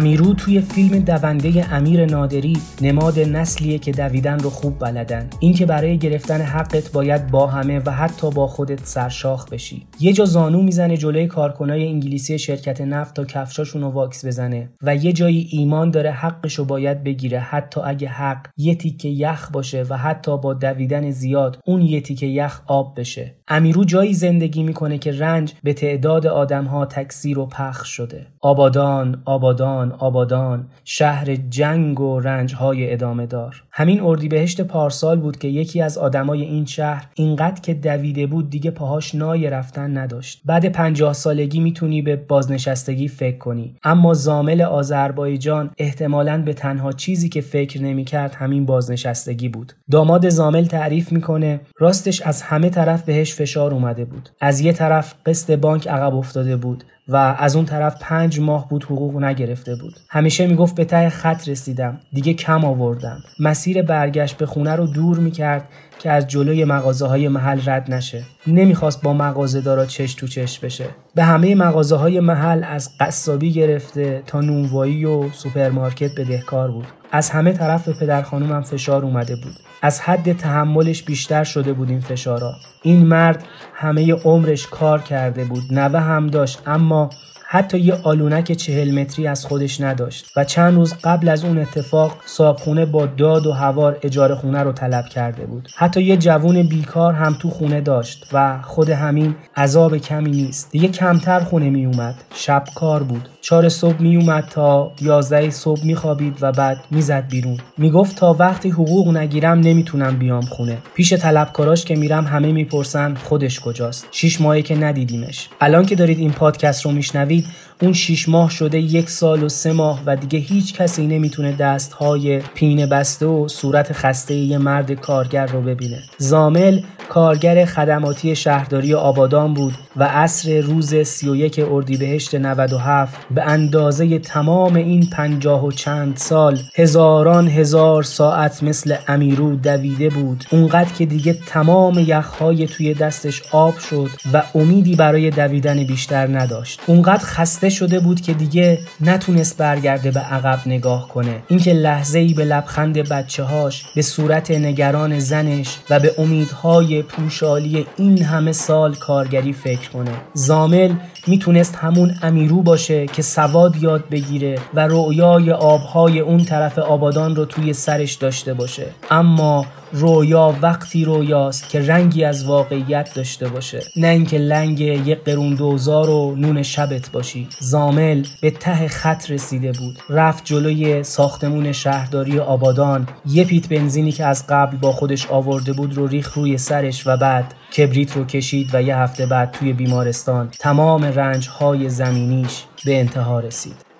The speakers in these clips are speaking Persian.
امیرو توی فیلم دونده امیر نادری نماد نسلیه که دویدن رو خوب بلدن. اینکه برای گرفتن حقت باید با همه و حتی با خودت سرشاخ بشی. یه جا زانو می‌زنه جلوی کارکنای انگلیسی شرکت نفت تا کفشاشون رو واکس بزنه و یه جایی ایمان داره حقش رو باید بگیره. حتی اگه حق یه تیکه یخ باشه و حتی با دویدن زیاد اون یه تیکه یخ آب بشه. امیرو جایی زندگی می‌کنه که رنج به تعداد آدمها تکثیر و پخش شده. آبادان آبادان آبادان شهر جنگ و رنجهای ادامه دار. همین اردیبهشت پارسال بود که یکی از آدمای این شهر اینقدر که دویده بود دیگه پاهاش نای رفتن نداشت. بعد پنجاه سالگی می‌تونی به بازنشستگی فکر کنی. اما زامل آذربایجان احتمالا به تنها چیزی که فکر نمی‌کرد همین بازنشستگی بود. داماد زامل تعریف می‌کنه راستش از همه طرف بهش فشار اومده بود. از یه طرف قسط بانک عقب افتاده بود. و از اون طرف پنج ماه بود حقوق نگرفته بود. همیشه می‌گفت به ته خط رسیدم. دیگه کم آوردم. مسیر برگشت به خونه رو دور می‌کرد که از جلوی مغازه های محل رد نشه. نمی‌خواست با مغازه دارا چش تو چش بشه. به همه مغازه های محل از قصابی گرفته تا نونوایی و سوپرمارکت بدهکار بود. از همه طرف به پدر خانومم فشار اومده بود. از حد تحملش بیشتر شده بود این فشارا. این مرد همه عمرش کار کرده بود نوه هم داشت اما حتی یه آلونک چهل متری از خودش نداشت و چند روز قبل از اون اتفاق صابخونه با داد و هوار اجاره خونه رو طلب کرده بود. حتی یه جوون بیکار هم تو خونه داشت و خود همین عذاب کمی نیست. دیگه کمتر خونه می اومد. شب کار بود. چهار صبح می اومد تا یازده صبح می خوابید و بعد می‌زد بیرون. می‌گفت تا وقتی حقوق نگیرم نمی‌تونم بیام خونه. پیش طلبکاراش که میرم همه می‌پرسن خودش کجاست. شیش ماهه که ندیدیمش. الان که دارید این پادکست رو میشنوید اون شیش ماه شده یک سال و سه ماه و دیگه هیچ کسی نمی‌تونه دستهای پینه بسته و صورت خسته یه مرد کارگر رو ببینه. زامل کارگر خدماتی شهرداری آبادان بود و عصر روز 31 اردیبهشت 97 به اندازه تمام این پنجاه و چند سال هزاران هزار ساعت مثل امیرو دویده بود. اونقدر که دیگه تمام یخهای توی دستش آب شد و امیدی برای دویدن بیشتر نداشت. اونقدر خسته شده بود که دیگه نتونست برگرده به عقب نگاه کنه. اینکه لحظه ای به لبخند بچه هاش به صورت نگران زنش و به امیدهای پوشالی این همه سال کارگری فکر کنه. زامل می‌تونست همون امیرو باشه که سواد یاد بگیره و رویای آبهای اون طرف آبادان رو توی سرش داشته باشه. اما رویا وقتی رویاست که رنگی از واقعیت داشته باشه. نه اینکه لنگ یک قرون دوزار و نون شبت باشی. زامل به ته خط رسیده بود. رفت جلوی ساختمون شهرداری آبادان. یه پیت بنزینی که از قبل با خودش آورده بود رو ریخ روی سرش و بعد کبریت رو کشید و یه هفته بعد توی بیمارستان تمام رنج های زمینیش به انتها رسید.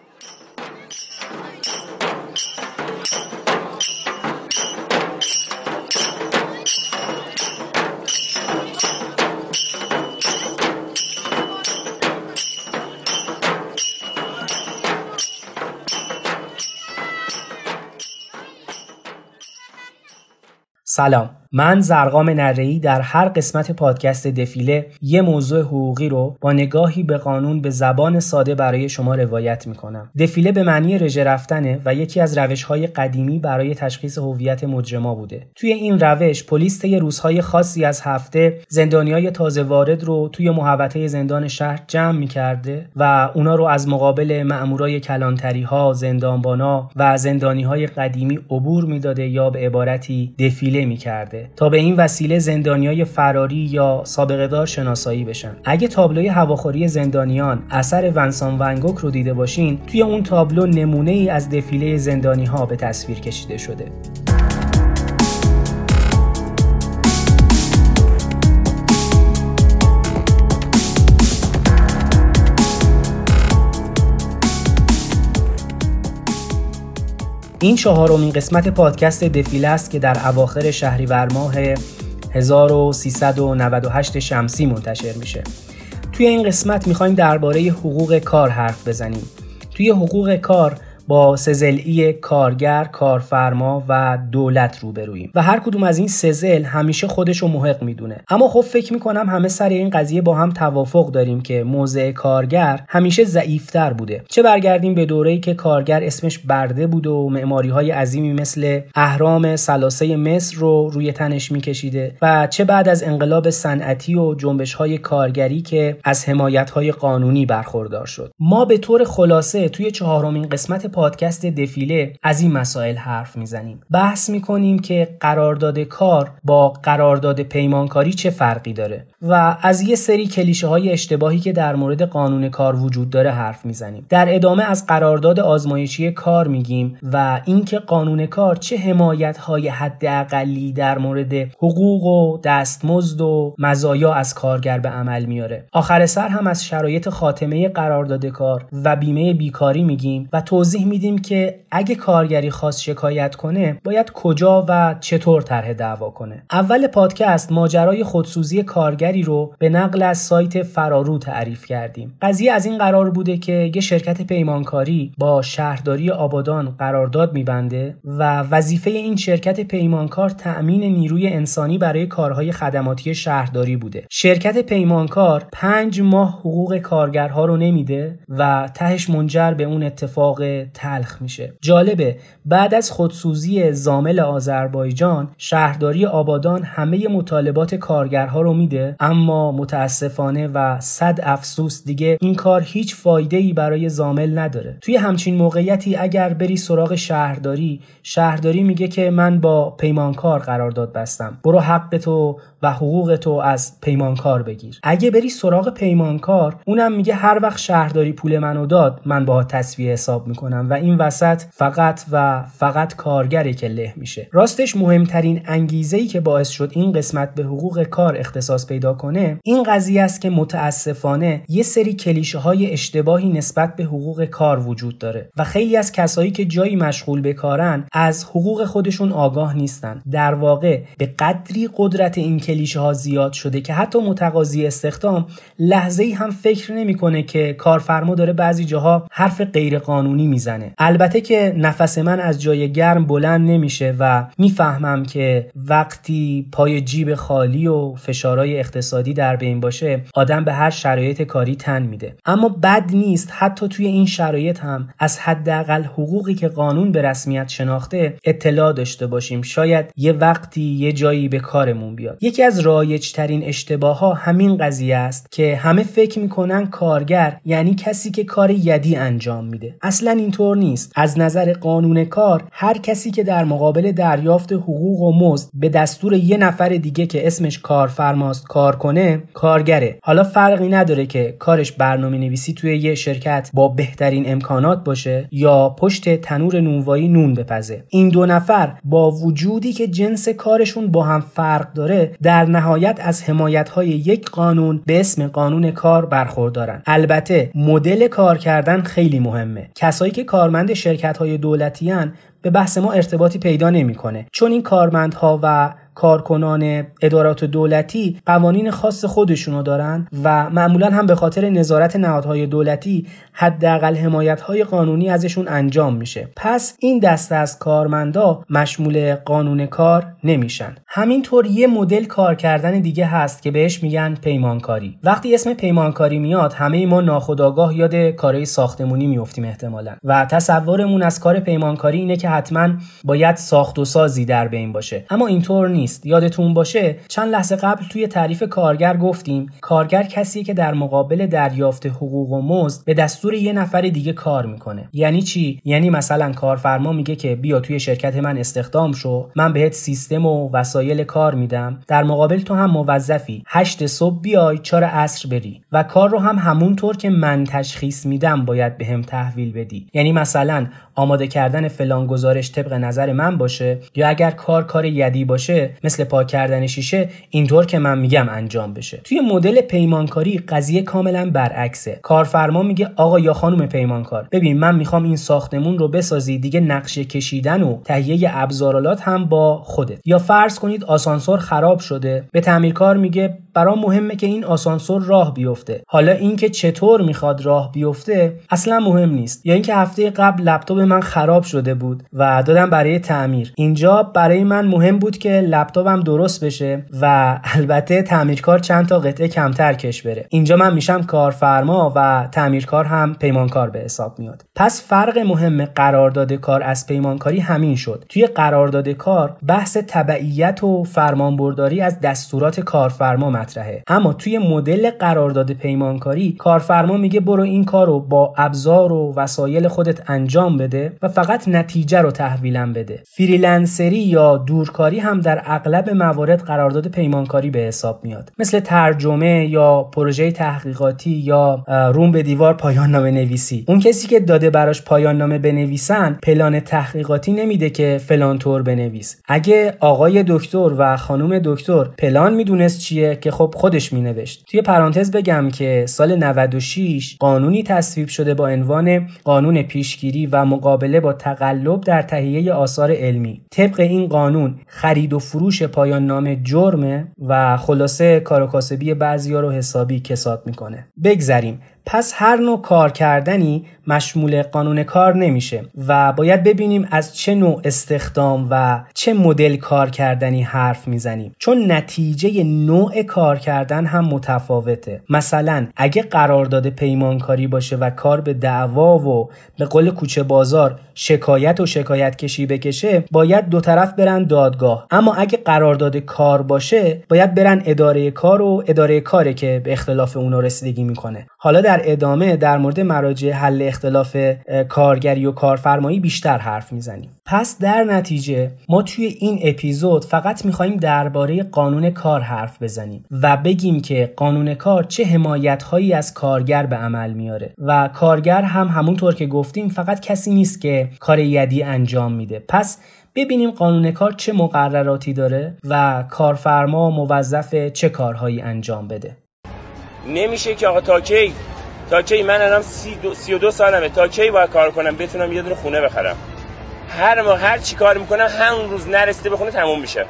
سلام. من زرقام نرهی در هر قسمت پادکست دفیله یه موضوع حقوقی رو با نگاهی به قانون به زبان ساده برای شما روایت می‌کنم. دفیله به معنی رژه رفتنه و یکی از روش های قدیمی برای تشخیص هویت مجرما بوده. توی این روش پلیس طی روزهای خاصی از هفته های تازه وارد رو توی محوطه زندان شهر جمع می‌کرده و اونا رو از مقابل مأمورای کلانتری ها، زندانبانا و زندانی های قدیمی عبور می‌داده یا به عبارتی دفیله می‌کرده. تا به این وسیله زندانیای فراری یا سابقه دار شناسایی بشن. اگه تابلوی هواخوری زندانیان اثر ونسان ونگوک رو دیده باشین توی اون تابلو نمونه ای از دفیله زندانی ها به تصویر کشیده شده. این چهارمین قسمت پادکست دفیله است که در اواخر شهریور ماه 1398 شمسی منتشر میشه. توی این قسمت می‌خوایم درباره حقوق کار حرف بزنیم. توی حقوق کار با سزلی کارگر، کارفرما و دولت روبرویم. و هر کدوم از این سزل همیشه خودش رو محق می‌دونه. اما خب فکر می‌کنم همه سر این قضیه با هم توافق داریم که موضع کارگر همیشه ضعیفتر بوده. چه برگردیم به دوره‌ای که کارگر اسمش برده بود و معماری های عظیمی مثل اهرام سلاسه مصر رو روی تنش میکشیده و چه بعد از انقلاب صنعتی و جنبش های کارگری که از حمایت های قانونی برخوردار شد. ما به طور خلاصه توی چهارمین قسمت پادکست دفیله از این مسائل حرف می‌زنیم. بحث می‌کنیم که قرارداد کار با قرارداد پیمانکاری چه فرقی داره؟ و از یه سری کلیشه های اشتباهی که در مورد قانون کار وجود داره حرف می‌زنیم. در ادامه از قرارداد آزمایشی کار میگیم و اینکه قانون کار چه حمایت های حداقلی در مورد حقوق و دستمزد و مزایا از کارگر به عمل میاره آخر سر هم از شرایط خاتمه قرارداد کار و بیمه بیکاری میگیم و توضیح میدیم که اگه کارگری خواست شکایت کنه باید کجا و چطور طرح دعوا کنه. اول پادکست ماجرای خودسوزی کارگری رو به نقل از سایت فرارو تعریف کردیم. قضیه از این قرار بوده که یه شرکت پیمانکاری با شهرداری آبادان قرارداد میبنده و وظیفه این شرکت پیمانکار تأمین نیروی انسانی برای کارهای خدماتی شهرداری بوده. شرکت پیمانکار پنج ماه حقوق کارگرها رو نمیده و تهش منجر به اون اتفاق تلخ میشه. جالبه بعد از خودسوزی زامل آذربایجان شهرداری آبادان همه مطالبات کارگرها رو میده اما متاسفانه و صد افسوس دیگه این کار هیچ فایده ای برای زامل نداره. توی همچین موقعیتی اگر بری سراغ شهرداری شهرداری میگه که من با پیمانکار قرارداد بستم. برو حق تو و حقوق تو از پیمانکار بگیر. اگه بری سراغ پیمانکار اونم میگه هر وقت شهرداری پول منو داد من با تصویه حساب می‌کنم و این وسط فقط و فقط کارگره که له میشه. راستش مهمترین انگیزه ای که باعث شد این قسمت به حقوق کار اختصاص پیدا کنه این قضیه است که متاسفانه یه سری کلیشه های اشتباهی نسبت به حقوق کار وجود داره و خیلی از کسایی که جایی مشغول به کارن از حقوق خودشون آگاه نیستن. در واقع به قدری قدرت این کلیشه ها زیاد شده که حتی متقاضی استخدام لحظه ای هم فکر نمی‌کنه که کارفرما داره بعضی جاها حرف غیر قانونی می‌زنه. البته که نفس من از جای گرم بلند نمیشه و می‌فهمم که وقتی پای جیب خالی و فشارهای اقتصادی در بین باشه آدم به هر شرایط کاری تن میده. اما بد نیست حتی توی این شرایط هم از حداقل حقوقی که قانون به رسمیت شناخته اطلاع داشته باشیم. شاید یه وقتی یه جایی به کارمون بیاد. یکی از رایج ترین اشتباه ها همین قضیه است که همه فکر می‌کنن کارگر یعنی کسی که کار یدی انجام میده. اصلا اینطور نیست. از نظر قانون کار هر کسی که در مقابل دریافت حقوق و مزد به دستور یه نفر دیگه که اسمش کارفرماست کار کنه کارگره. حالا فرقی نداره که کارش برنامه نویسی توی یه شرکت با بهترین امکانات باشه یا پشت تنور نونوایی نون بپزه. این دو نفر با وجودی که جنس کارشون با هم فرق داره در نهایت از حمایت یک قانون به اسم قانون کار برخوردارن البته مدل کار کردن خیلی مهمه. کسایی که کارمند شرکت های دولتی به بحث ما ارتباطی پیدا نمی‌کنه. چون این کارمندها و کارکنان ادارات دولتی قوانین خاص خودشونو دارن و معمولا هم به خاطر نظارت نهادهای دولتی حداقل حمایت های قانونی ازشون انجام میشه. پس این دسته از کارمندا مشمول قانون کار نمیشن. همینطور یه مدل کار کردن دیگه هست که بهش میگن پیمانکاری. وقتی اسم پیمانکاری میاد همه ما ناخودآگاه یاد کارهای ساختمونی میفتیم احتمالا. و تصورمون از کار پیمانکاری اینه که حتما باید ساخت و سازی در بین باشه. اما اینطور نیست. یادتون باشه چند لحظه قبل توی تعریف کارگر گفتیم کارگر کسی که در مقابل دریافت حقوق و مزد به دستور یه نفر دیگه کار می‌کنه. یعنی چی؟ یعنی مثلا کارفرما میگه که بیا توی شرکت من استخدام شو من بهت سیستم و وسایل کار میدم. در مقابل تو هم موظفی. هشت صبح بیای چهار عصر بری. و کار رو هم همونطور که من تشخیص میدم باید به هم تحویل بدی. یعنی مثلا آماده کردن فلان گزارش طبق نظر من باشه یا اگر کار کار یدی باشه مثل پاک کردن شیشه اینطور که من میگم انجام بشه. توی مدل پیمانکاری قضیه کاملا برعکسه. کارفرما میگه آقا یا خانم پیمانکار ببین من می‌خوام این ساختمون رو بسازی دیگه نقشه کشیدن و تهیه ابزارالات هم با خودت. یا فرض کنید آسانسور خراب شده به تعمیرکار میگه برام مهمه که این آسانسور راه بیفته. حالا اینکه چطور می‌خواد راه بیفته اصلا مهم نیست. یا اینکه هفته قبل لپتاپ من خراب شده بود و دادم برای تعمیر. اینجا برای من مهم بود که لپتاپم درست بشه و البته تعمیرکار چند تا قطعه کمتر کش بره. اینجا من میشم کارفرما و تعمیرکار هم پیمانکار به حساب میاد. پس فرق مهم قرارداد کار از پیمانکاری همین شد. توی قرارداد کار بحث تبعیت و فرمانبرداری از دستورات کارفرما مطرحه. اما توی مدل قرارداد پیمانکاری کارفرما میگه برو این کار رو با ابزار و وسایل خودت انجام بده و فقط نتیجه رو تحویلم بده. فریلنسری یا دورکاری هم در اغلب موارد قرارداد پیمانکاری به حساب میاد. مثل ترجمه یا پروژه تحقیقاتی یا روم به دیوار پایان نامه نویسی. اون کسی که داده براش پایان نامه بنویسن پلان تحقیقاتی نمیده که فلان طور بنویس. اگه آقای دکتر و خانم دکتر پلان می‌دونست چیه که خب خودش مینوشت. توی پرانتز بگم که سال 96 قانونی تصویب شده با عنوان قانون پیشگیری و مقابله با تقلب در تهیه آثار علمی. طبق این قانون خرید و فروش پایان نامه جرمه و خلاصه کار و کاسبی بعضیا رو حسابی کساد می‌کنه. بگذریم. پس هر نوع کار کردنی مشمول قانون کار نمیشه و باید ببینیم از چه نوع استخدام و چه مدل کار کردنی حرف می‌زنیم. چون نتیجه نوع کار کردن هم متفاوته. مثلا اگه قرارداد پیمانکاری باشه و کار به دعوا و به قول کوچه بازار شکایت و شکایت کشی بکشه باید دو طرف برن دادگاه. اما اگه قرارداد کار باشه باید برن اداره کار و اداره کاره که به اختلاف اونا رسیدگی می‌کنه. حالا در ادامه در مورد مراجع حل اختلاف کارگری و کارفرمایی بیشتر حرف می‌زنیم. پس در نتیجه ما توی این اپیزود فقط می‌خواهیم درباره قانون کار حرف بزنیم و بگیم که قانون کار چه حمایت هایی از کارگر به عمل میاره و کارگر هم همونطور که گفتیم فقط کسی نیست که کار یدی انجام میده. پس ببینیم قانون کار چه مقرراتی داره و کارفرما موظف چه کارهایی انجام بده. نمیشه که آقا تا کی؟ تا کی من الان سی, دو، سی و دو سالمه. تا کی باید کار کنم؟ بتونم یه دونه خونه بخرم. هر ما هر چی کار می‌کنم همون روز نرسیده به خونه تموم میشه.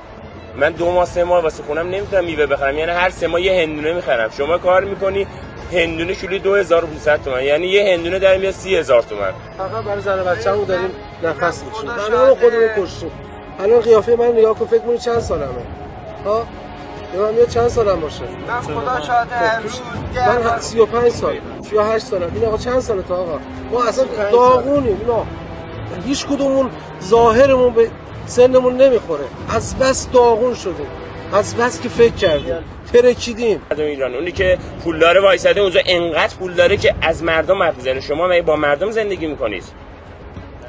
من دو ماه سه ماه واسه خونم نمی‌تونم میوه بخرم. یعنی هر سه ماه یه هندونه می‌خرم. شما کار می‌کنی هندونه کیلوی 2500 تومن. یعنی یه هندونه در میاد 30000 تومن. فقط برای زن بچه‌مون داریم نفس می‌کشیم الان خودمون کشیم الان قیافه من نگاه کن فکر کنی چند سالمه؟ ها؟ من میاد چند سالم باشه؟ من خدا شاده امروز من 35 سال 38 سالم. این آقا چند ساله تا آقا؟ ما اصلا داغونیم اینا. هیچ کدومون ظاهرمون به سنمون نمی‌خوره. از بس داغون شدیم. از بس که فکر کردیم. ترکیدیم. مردم ایران اونی که پولدار وایساده اونجا انقدر پول داره که از مردم حرف می‌زنه. شما مگه با مردم زندگی می‌کنید؟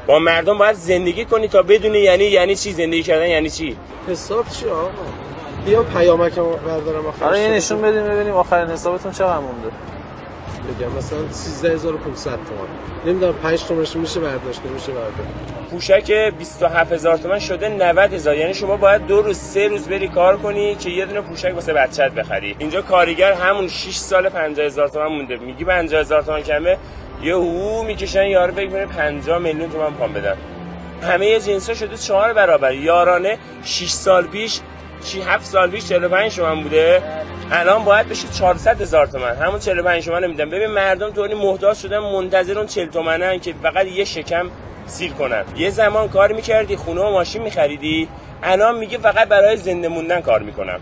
با مردم باید زندگی کنی تا بدونی یعنی یعنی چی؟ زندگی کردن یعنی چی؟ حساب چی آقا؟ بیا پیامکم بردارم آخرش آره یه نشون بدیم ببینیم آخرین حسابتون چقدر مونده. بگم مثلا 13500 تومان. نمی‌دونم 5 تومنش میشه برداشت نمیشه برداشت. پوشک 27000 تومان شده 90000 یعنی شما باید دو روز سه روز بری کار کنی که یه دونه پوشک واسه بچت بخری. اینجا کارگر همون 6 سال 50000 تومان مونده. میگی 50000 تومان کمه؟ یه هو می‌کشن یارو فکر کنه 50 میلیون تومان پام بدن. همه جنسا شده چهار برابر. یارانه 6 سال پیش چی 7 سال پیش 45 تومن بوده. الان باید بشه 400 هزار تومن. همون 45 تومن میدن ببین مردم طوری محتاج شدن منتظر اون 40 تومنن که فقط یه شکم سیر کنن. یه زمان کار می‌کردی خونه و ماشین میخریدی. الان میگه فقط برای زنده موندن کار می‌کنم.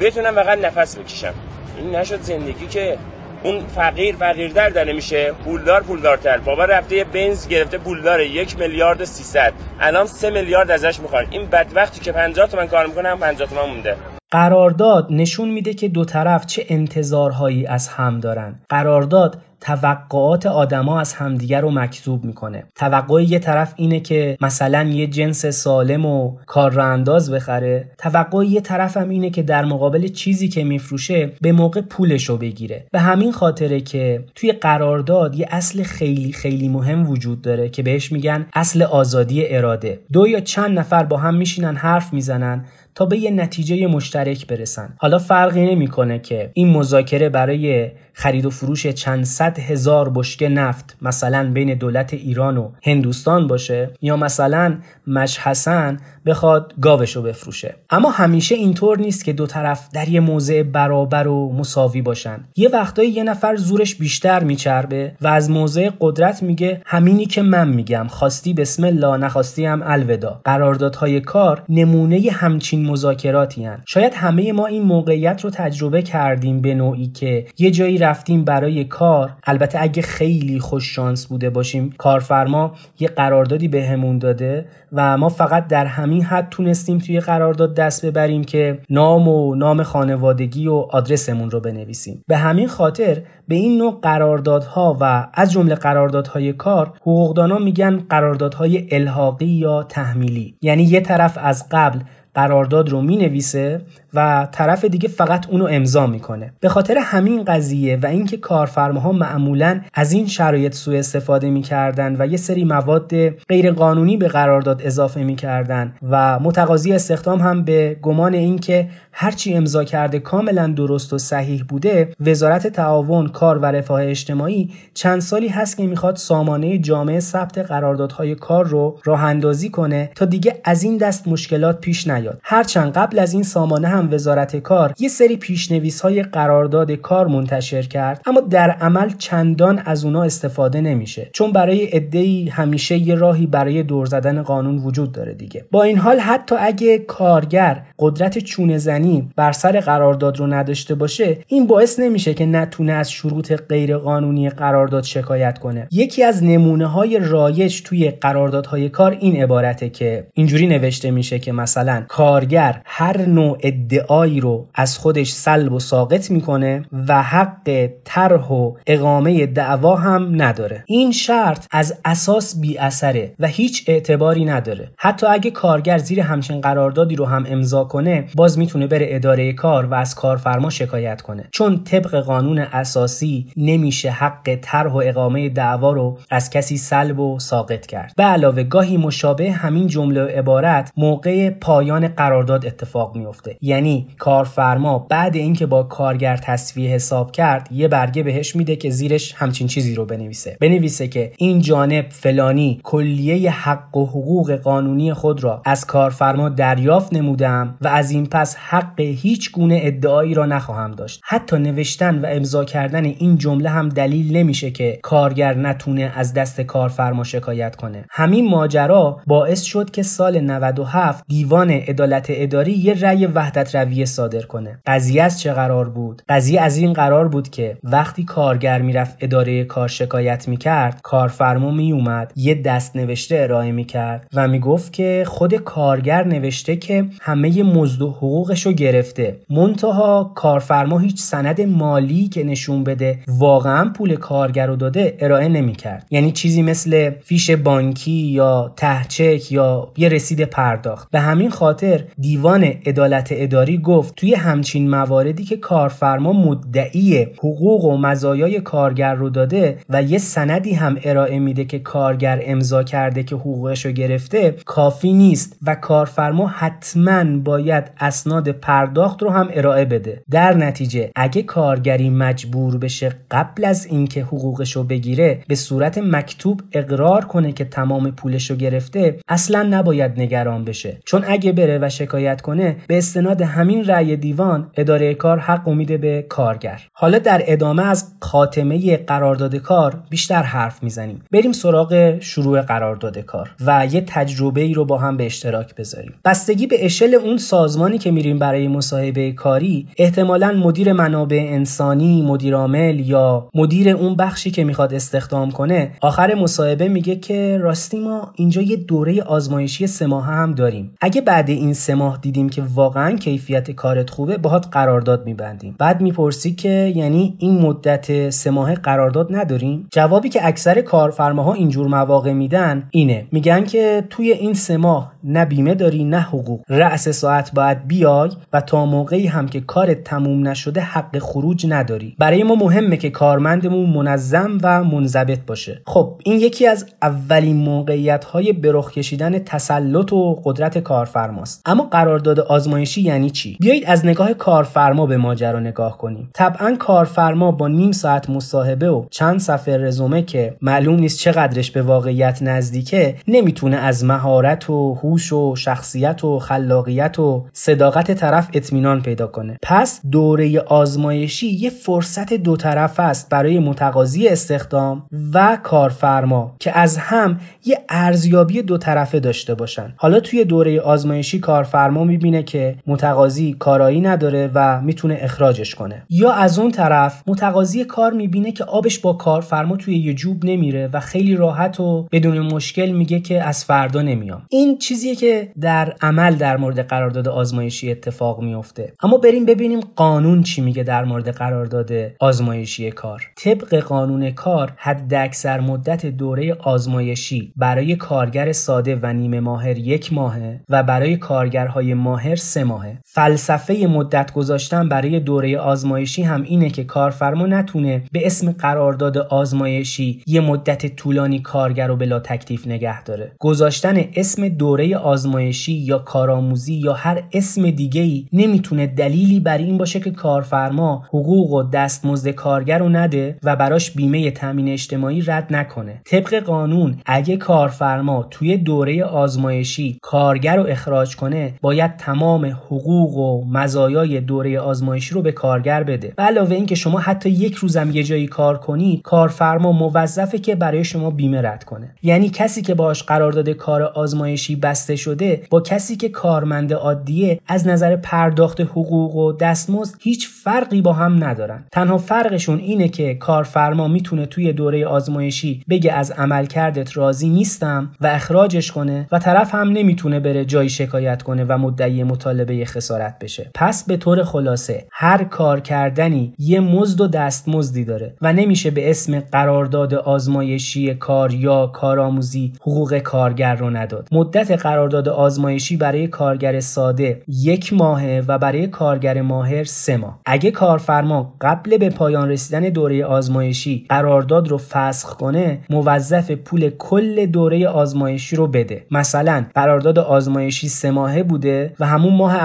بتونم فقط نفس بکشم. این نشد زندگی که اون فقیر فقیرتر داره میشه. پولدار پولدارتر. بابا رفته یه بنز گرفته پولدار. یک میلیارد و 300 الان سه میلیارد ازش می‌خوان. این بدبختی که 50 تومن کار می‌کنه هم 50 تومن مونده. قرارداد نشون میده که دو طرف چه انتظارهایی از هم دارن. قرارداد توقعات آدما از همدیگر رو مکذوب می‌کنه. توقع یه طرف اینه که مثلا یه جنس سالم و کار رو انداز بخره. توقع یه طرف هم اینه که در مقابل چیزی که میفروشه به موقع پولش رو بگیره. به همین خاطره که توی قرارداد یه اصل خیلی خیلی مهم وجود داره که بهش میگن اصل آزادی اراده. دو یا چند نفر با هم میشینن حرف می‌زنن. تا به یه نتیجه مشترک برسن. حالا فرقی نمی‌کنه که این مذاکره برای خرید و فروش چند صد هزار بشکه نفت مثلا بین دولت ایران و هندوستان باشه یا مثلا مش حسن بخواد گاوشو بفروشه. اما همیشه اینطور نیست که دو طرف در یه موضع برابر و مساوی باشن. یه وقتایی یه نفر زورش بیشتر میچربه و از موضع قدرت میگه همینی که من میگم خواستی بسم الله نخواستی هم الودا قراردادهای کار نمونه همچین مذاکراتی هن. شاید همه ما این موقعیت رو تجربه کردیم به نوعی که یه جایی رفتیم برای کار. البته اگه خیلی خوش شانس بوده باشیم کارفرما یه قراردادی بهمون داده و ما فقط در همین حد تونستیم توی قرارداد دست ببریم که نام و نام خانوادگی و آدرسمون رو بنویسیم. به همین خاطر به این نوع قراردادها و از جمله قراردادهای کار حقوقدانا میگن قراردادهای الحاقی یا تحمیلی. یعنی یه طرف از قبل قرارداد رو می نویسه و طرف دیگه فقط اونو امضا می‌کنه. به خاطر همین قضیه و اینکه کارفرماها معمولا از این شرایط سوء استفاده می‌کردن و یه سری مواد غیر قانونی به قرارداد اضافه می‌کردن و متقاضی استخدام هم به گمان اینکه هرچی امضا کرده کاملا درست و صحیح بوده وزارت تعاون کار و رفاه اجتماعی چند سالی هست که می‌خواد سامانه جامعه ثبت قراردادهای کار رو راه اندازی کنه تا دیگه از این دست مشکلات پیش نیاد. هرچند قبل از این سامانه هم وزارت کار یه سری پیشنویس های قرارداد کار منتشر کرد اما در عمل چندان از اونا استفاده نمیشه. چون برای عدهای همیشه یه راهی برای دور زدن قانون وجود داره دیگه. با این حال حتی اگه کارگر قدرت چونه زنی بر سر قرارداد رو نداشته باشه این باعث نمیشه که نتونه از شروط غیر قانونی قرارداد شکایت کنه. یکی از نمونه های رایج توی قراردادهای کار این عبارته که اینجوری نوشته میشه که مثلا کارگر هر نوع ادعایی رو از خودش سلب و ساقط می‌کنه و حق طرح و اقامه دعوا هم نداره. این شرط از اساس بی اثره و هیچ اعتباری نداره. حتی اگه کارگر زیر همچین قراردادی رو هم امضا کنه باز می‌تونه بره اداره کار و از کارفرما شکایت کنه. چون طبق قانون اساسی نمیشه حق طرح و اقامه دعوا رو از کسی سلب و ساقط کرد. به علاوه گاهی مشابه همین جمله و عبارت موقع پایان قرارداد اتفاق میفته یعنی کارفرما بعد اینکه با کارگر تصفیه حساب کرد یه برگه بهش میده که زیرش همچین چیزی رو بنویسه. بنویسه که این جانب فلانی کلیه حق و حقوق قانونی خود را از کارفرما دریافت نمودم و از این پس حق هیچ گونه ادعایی را نخواهم داشت. حتی نوشتن و امضا کردن این جمله هم دلیل نمیشه که کارگر نتونه از دست کارفرما شکایت کنه. همین ماجرا باعث شد که سال 97 دیوان عدالت اداری یه رأی وحدت رویه صادر کنه. قضیه از چه قرار بود؟ قضیه از این قرار بود که وقتی کارگر می‌رفت اداره کار شکایت می‌کرد کارفرما میومد یه دست نوشته ارائه می‌کرد و می‌گفت که خود کارگر نوشته که همه مزد و حقوقش رو گرفته. منتها کارفرما هیچ سند مالی که نشون بده واقعا پول کارگر رو داده ارائه نمی‌کرد. یعنی چیزی مثل فیش بانکی یا تهچک یا یه رسید پرداخت. به همین خاطر دیوان عدالت اداری گفت توی همچین مواردی که کارفرما مدعی حقوق و مزایای کارگر رو داده و یه سندی هم ارائه میده که کارگر امضا کرده که حقوقش رو گرفته کافی نیست و کارفرما حتما باید اسناد پرداخت رو هم ارائه بده. در نتیجه اگه کارگری مجبور بشه قبل از اینکه حقوقش رو بگیره به صورت مکتوب اقرار کنه که تمام پولش رو گرفته اصلا نباید نگران بشه. چون اگه بره و شکایت کنه به استناد همین رأی دیوان اداره کار حق میده به کارگر. حالا در ادامه از خاتمه قرارداد کار بیشتر حرف می‌زنیم. بریم سراغ شروع قرارداد کار و یه تجربه ای رو با هم به اشتراک بذاریم. بستگی به اشل اون سازمانی که میریم برای مصاحبه کاری احتمالا مدیر منابع انسانی مدیر عامل یا مدیر اون بخشی که می‌خواد استخدام کنه آخر مصاحبه میگه که راستی ما اینجا یه دوره آزمایشی سه ماه هم داریم. اگه بعد این سه ماه دیدیم که واقعا کیفیت کارت خوبه باهات قرارداد میبندیم. بعد می‌پرسی که یعنی این مدت سه ماه قرارداد نداریم؟ جوابی که اکثر کارفرماها اینجور مواقع میدن اینه. میگن که توی این سه ماه نه بیمه داری نه حقوق. رأس ساعت باید بیای و تا موقعی هم که کارت تموم نشده حق خروج نداری. برای ما مهمه که کارمندمون منظم و منضبط باشه. خب این یکی از اولین موقعیت های برخ کشیدن تسلط و قدرت کارفرماست. اما قرارداد آزمایشی یعنی چی؟ بیایید از نگاه کارفرما به ماجرا نگاه کنیم. طبعا کارفرما با نیم ساعت مصاحبه و چند صفحه رزومه که معلوم نیست چقدرش به واقعیت نزدیکه نمی‌تونه از مهارت و هوش و شخصیت و خلاقیت و صداقت طرف اطمینان پیدا کنه. پس دوره آزمایشی یه فرصت دو طرف است برای متقاضی استخدام و کارفرما که از هم یه ارزیابی دو طرفه داشته باشن. حالا توی دوره آزمایشی کارفرما می‌بینه که متقاضی کارایی نداره و می‌تونه اخراجش کنه. یا از اون طرف متقاضی کار می‌بینه که آبش با کارفرما توی یه جوب نمیره و خیلی راحت و بدون مشکل میگه که از فردا نمیام. این چیزیه که در عمل در مورد قرارداد آزمایشی اتفاق میفته اما بریم ببینیم قانون چی میگه در مورد قرارداد آزمایشی کار. طبق قانون کار حد اکثر مدت دوره آزمایشی برای کارگر ساده و نیمه ماهر یک ماهه و برای کارگرهای ماهر سه ماهه. فلسفه مدت گذاشتن برای دوره آزمایشی هم اینه که کارفرما نتونه به اسم قرارداد آزمایشی یه مدت طولانی کارگر رو بلا تکلیف نگه داره. گذاشتن اسم دوره آزمایشی یا کارآموزی یا هر اسم دیگه ای نمی‌تونه دلیلی بر این باشه که کارفرما حقوق و دستمزد کارگر رو نده و براش بیمه تامین اجتماعی رد نکنه. طبق قانون اگه کارفرما توی دوره آزمایشی کارگر رو اخراج کنه باید تمام حقوق و مزایای دوره آزمایشی رو به کارگر بده. به علاوه اینکه شما حتی یک روزم یه جایی کار کنید کارفرما موظفه که برای شما بیمه رد کنه. یعنی کسی که باش قرارداد کار آزمایشی بسته شده با کسی که کارمند عادیه از نظر پرداخت حقوق و دستمزد هیچ فرقی با هم ندارن. تنها فرقشون اینه که کارفرما می‌تونه توی دوره آزمایشی بگه از عملکردت راضی نیستم و اخراجش کنه و طرف هم نمی‌تونه بره جایی شکایت کنه و مدعی مطالبه خسارت بشه. پس به طور خلاصه هر کار کردنی یه مزد و دستمزدی داره و نمیشه به اسم قرارداد آزمایشی کار یا کارآموزی حقوق کارگر رو نداد. مدت قرارداد آزمایشی برای کارگر ساده یک ماهه و برای کارگر ماهر سه ماه. اگه کارفرما قبل به پایان رسیدن دوره آزمایشی قرارداد رو فسخ کنه موظف پول کل دوره آزمایشی رو بده. مثلا قرارداد آزمایشی سه ماهه بوده و همون ماه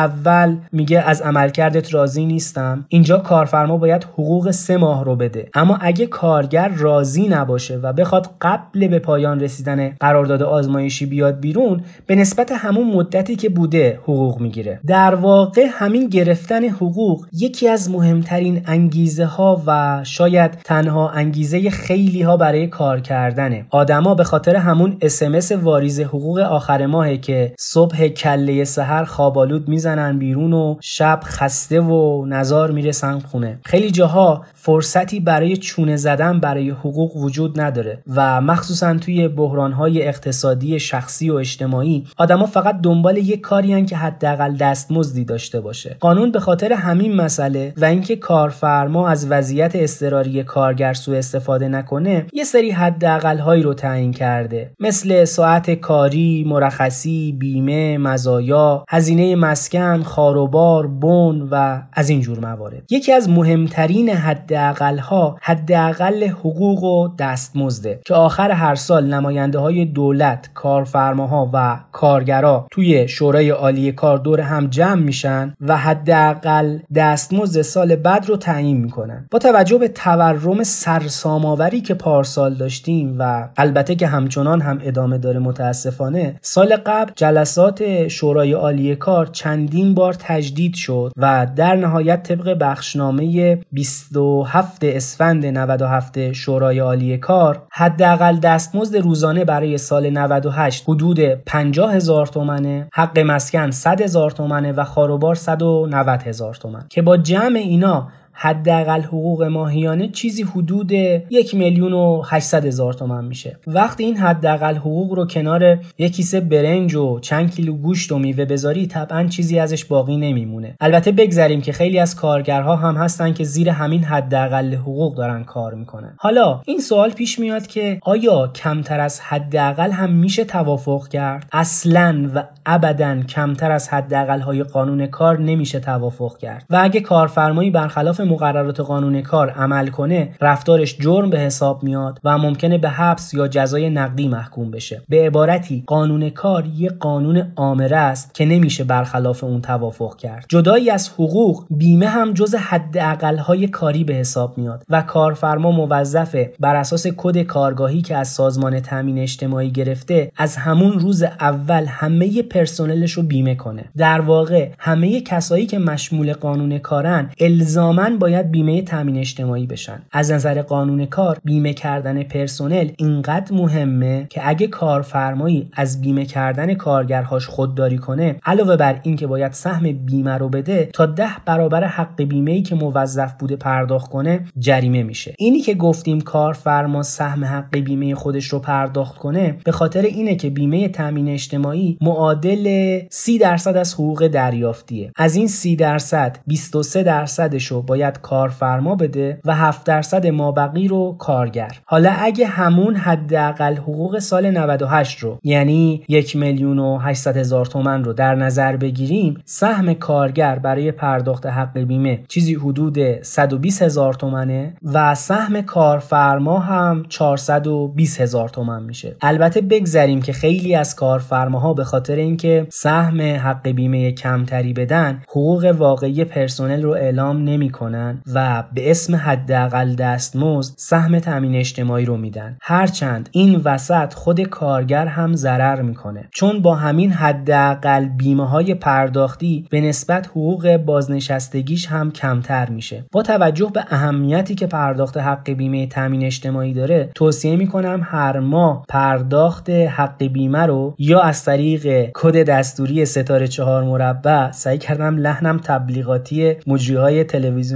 میگه از عملکردت راضی نیستم. اینجا کارفرما باید حقوق سه ماه رو بده. اما اگه کارگر راضی نباشه و بخواد قبل به پایان رسیدن قرارداد آزمایشی بیاد بیرون به نسبت همون مدتی که بوده حقوق می‌گیره. در واقع همین گرفتن حقوق یکی از مهمترین انگیزه ها و شاید تنها انگیزه خیلی ها برای کار کردنه. آدما به خاطر همون اسمس واریز حقوق آخر ماهه که صبح کله سحر خوابالود می‌زنن بیرون و شب خسته و نزار می‌رسن خونه. خیلی جاها فرصتی برای چونه زدن برای حقوق وجود نداره و مخصوصا توی بحرانهای اقتصادی شخصی و اجتماعی آدما فقط دنبال یک کاری که حداقل دستمزدی داشته باشه. قانون به خاطر همین مسئله و اینکه کارفرما از وضعیت اضطراری کارگر سوء استفاده نکنه یه سری حداقل هایی رو تعیین کرده. مثل ساعت کاری مرخصی بیمه مزایا هزینه مسکن خاروبار بن و از این جور موارد. یکی از مهمترین حداقل ها حداقل حقوق و دستمزده که آخر هر سال نماینده های دولت کارفرماها و کارگرا توی شورای عالی کار دور هم جمع میشن و حداقل دستمزد سال بعد رو تعیین می‌کنن. با توجه به تورم سرسام‌آوری که پارسال داشتیم و البته که همچنان هم ادامه داره متاسفانه سال قبل جلسات شورای عالی کار چندین بار تجدید شد و در نهایت طبق بخشنامه 27 اسفند 97 شورای عالی کار حداقل دستمزد روزانه برای سال 98 حدود 50 هزار تومنه حق مسکن 100 هزار تومنه و خاروبار 190 هزار تومن. که با جمع اینا حداقل حقوق ماهیانه چیزی حدود یک میلیون و 800 هزار تومن میشه. وقتی این حداقل حقوق رو کنار یک کیسه برنج و چند کیلو گوشت و میوه بذاری طبعا چیزی ازش باقی نمیمونه. البته بگذریم که خیلی از کارگرها هم هستن که زیر همین حداقل حقوق دارن کار می‌کنن. حالا این سوال پیش میاد که آیا کمتر از حداقل هم میشه توافق کرد؟ اصلا و ابدا کمتر از حداقل های قانون کار نمیشه توافق کرد. و اگه کارفرمایی برخلاف مقررات قانون کار عمل کنه رفتارش جرم به حساب میاد و ممکنه به حبس یا جزای نقدی محکوم بشه. به عبارتی قانون کار یه قانون آمره است که نمیشه برخلاف اون توافق کرد. جدایی از حقوق بیمه هم جز حد های کاری به حساب میاد و کارفرما موظفه بر اساس کد کارگاهی که از سازمان تامین اجتماعی گرفته از همون روز اول همه پرسنلش رو بیمه کنه. در واقع همه کسایی که مشمول قانون کارن الزاما باید بیمه تامین اجتماعی بشن. از نظر قانون کار بیمه کردن پرسنل اینقدر مهمه که اگه کارفرمایی از بیمه کردن کارگرهاش خودداری کنه علاوه بر اینکه باید سهم بیمه رو بده تا ده برابر حق بیمه ای که موظف بوده پرداخت کنه جریمه میشه. اینی که گفتیم کارفرما سهم حق بیمه خودش رو پرداخت کنه به خاطر اینه که بیمه تامین اجتماعی معادل 30 درصد از حقوق دریافتیه. از این 30 درصد 23 درصدش رو کارفرما بده و 7 درصد مابقی رو کارگر. حالا اگه همون حداقل حقوق سال 98 رو یعنی یک میلیون و 800 هزار تومن رو در نظر بگیریم سهم کارگر برای پرداخت حق بیمه چیزی حدود 120 هزار تومنه و سهم کارفرما هم 420 هزار تومن میشه. البته بگذریم که خیلی از کارفرماها به خاطر اینکه سهم حق بیمه کمتری بدن حقوق واقعی پرسنل رو اعلام نمی‌کنن. و به اسم حداقل دستمزد سهم تامین اجتماعی رو میدن. هرچند این وسط خود کارگر هم ضرر می‌کنه. چون با همین حداقل بیمه های پرداختی به نسبت حقوق بازنشستگیش هم کمتر میشه. با توجه به اهمیتی که پرداخت حق بیمه تامین اجتماعی داره توصیه می‌کنم هر ماه پرداخت حق بیمه رو یا از طریق کد دستوری ستاره چهار مربع سعی کردم لحنم تبلیغاتی مجری های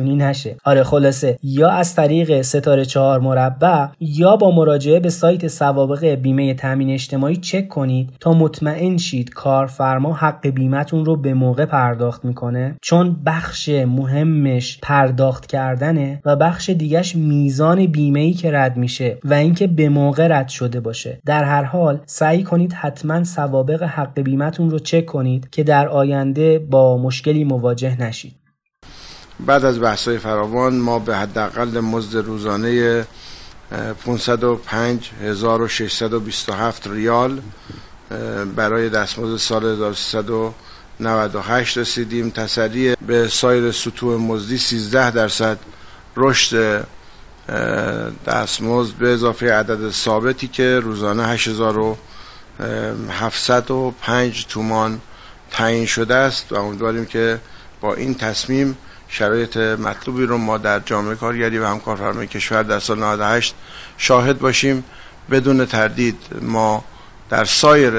تلویزیونی نشه. آره خلاصه. یا از طریق ستاره چهار مربع یا با مراجعه به سایت سوابق بیمه تامین اجتماعی چک کنید تا مطمئن شید کارفرما حق بیمهتون رو به موقع پرداخت می‌کنه. چون بخش مهمش پرداخت کردنه و بخش دیگهش میزان بیمه ای که رد میشه و اینکه به موقع رد شده باشه. در هر حال سعی کنید حتما سوابق حق بیمهتون رو چک کنید که در آینده با مشکلی مواجه نشید. بعد از بحث‌های فراوان ما به حداقل مزد روزانه 505627 ریال برای دستمزد سال 1398 رسیدیم. تسریع به سایر سطوح مزدی 13 درصد رشد دستمزد به اضافه عدد ثابتی که روزانه 8705 تومان تعیین شده است. و امیدواریم که با این تصمیم شرایط مطلوبی رو ما در جامعه کارگری و همکارفرمای کشور در سال 98 شاهد باشیم. بدون تردید ما در سایر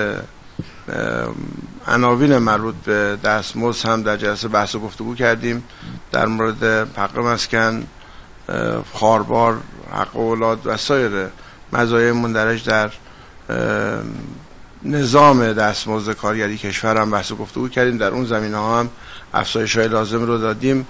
عناوین مربوط به دستمزد هم در جلسه بحث و گفتگو کردیم. در مورد حق مسکن خاربار حق اولاد و سایر مزایای مندرج در نظام دستمزد کارگری کشور هم بحث و گفتگو کردیم. در اون زمینه ها هم افزایش های لازم رو دادیم.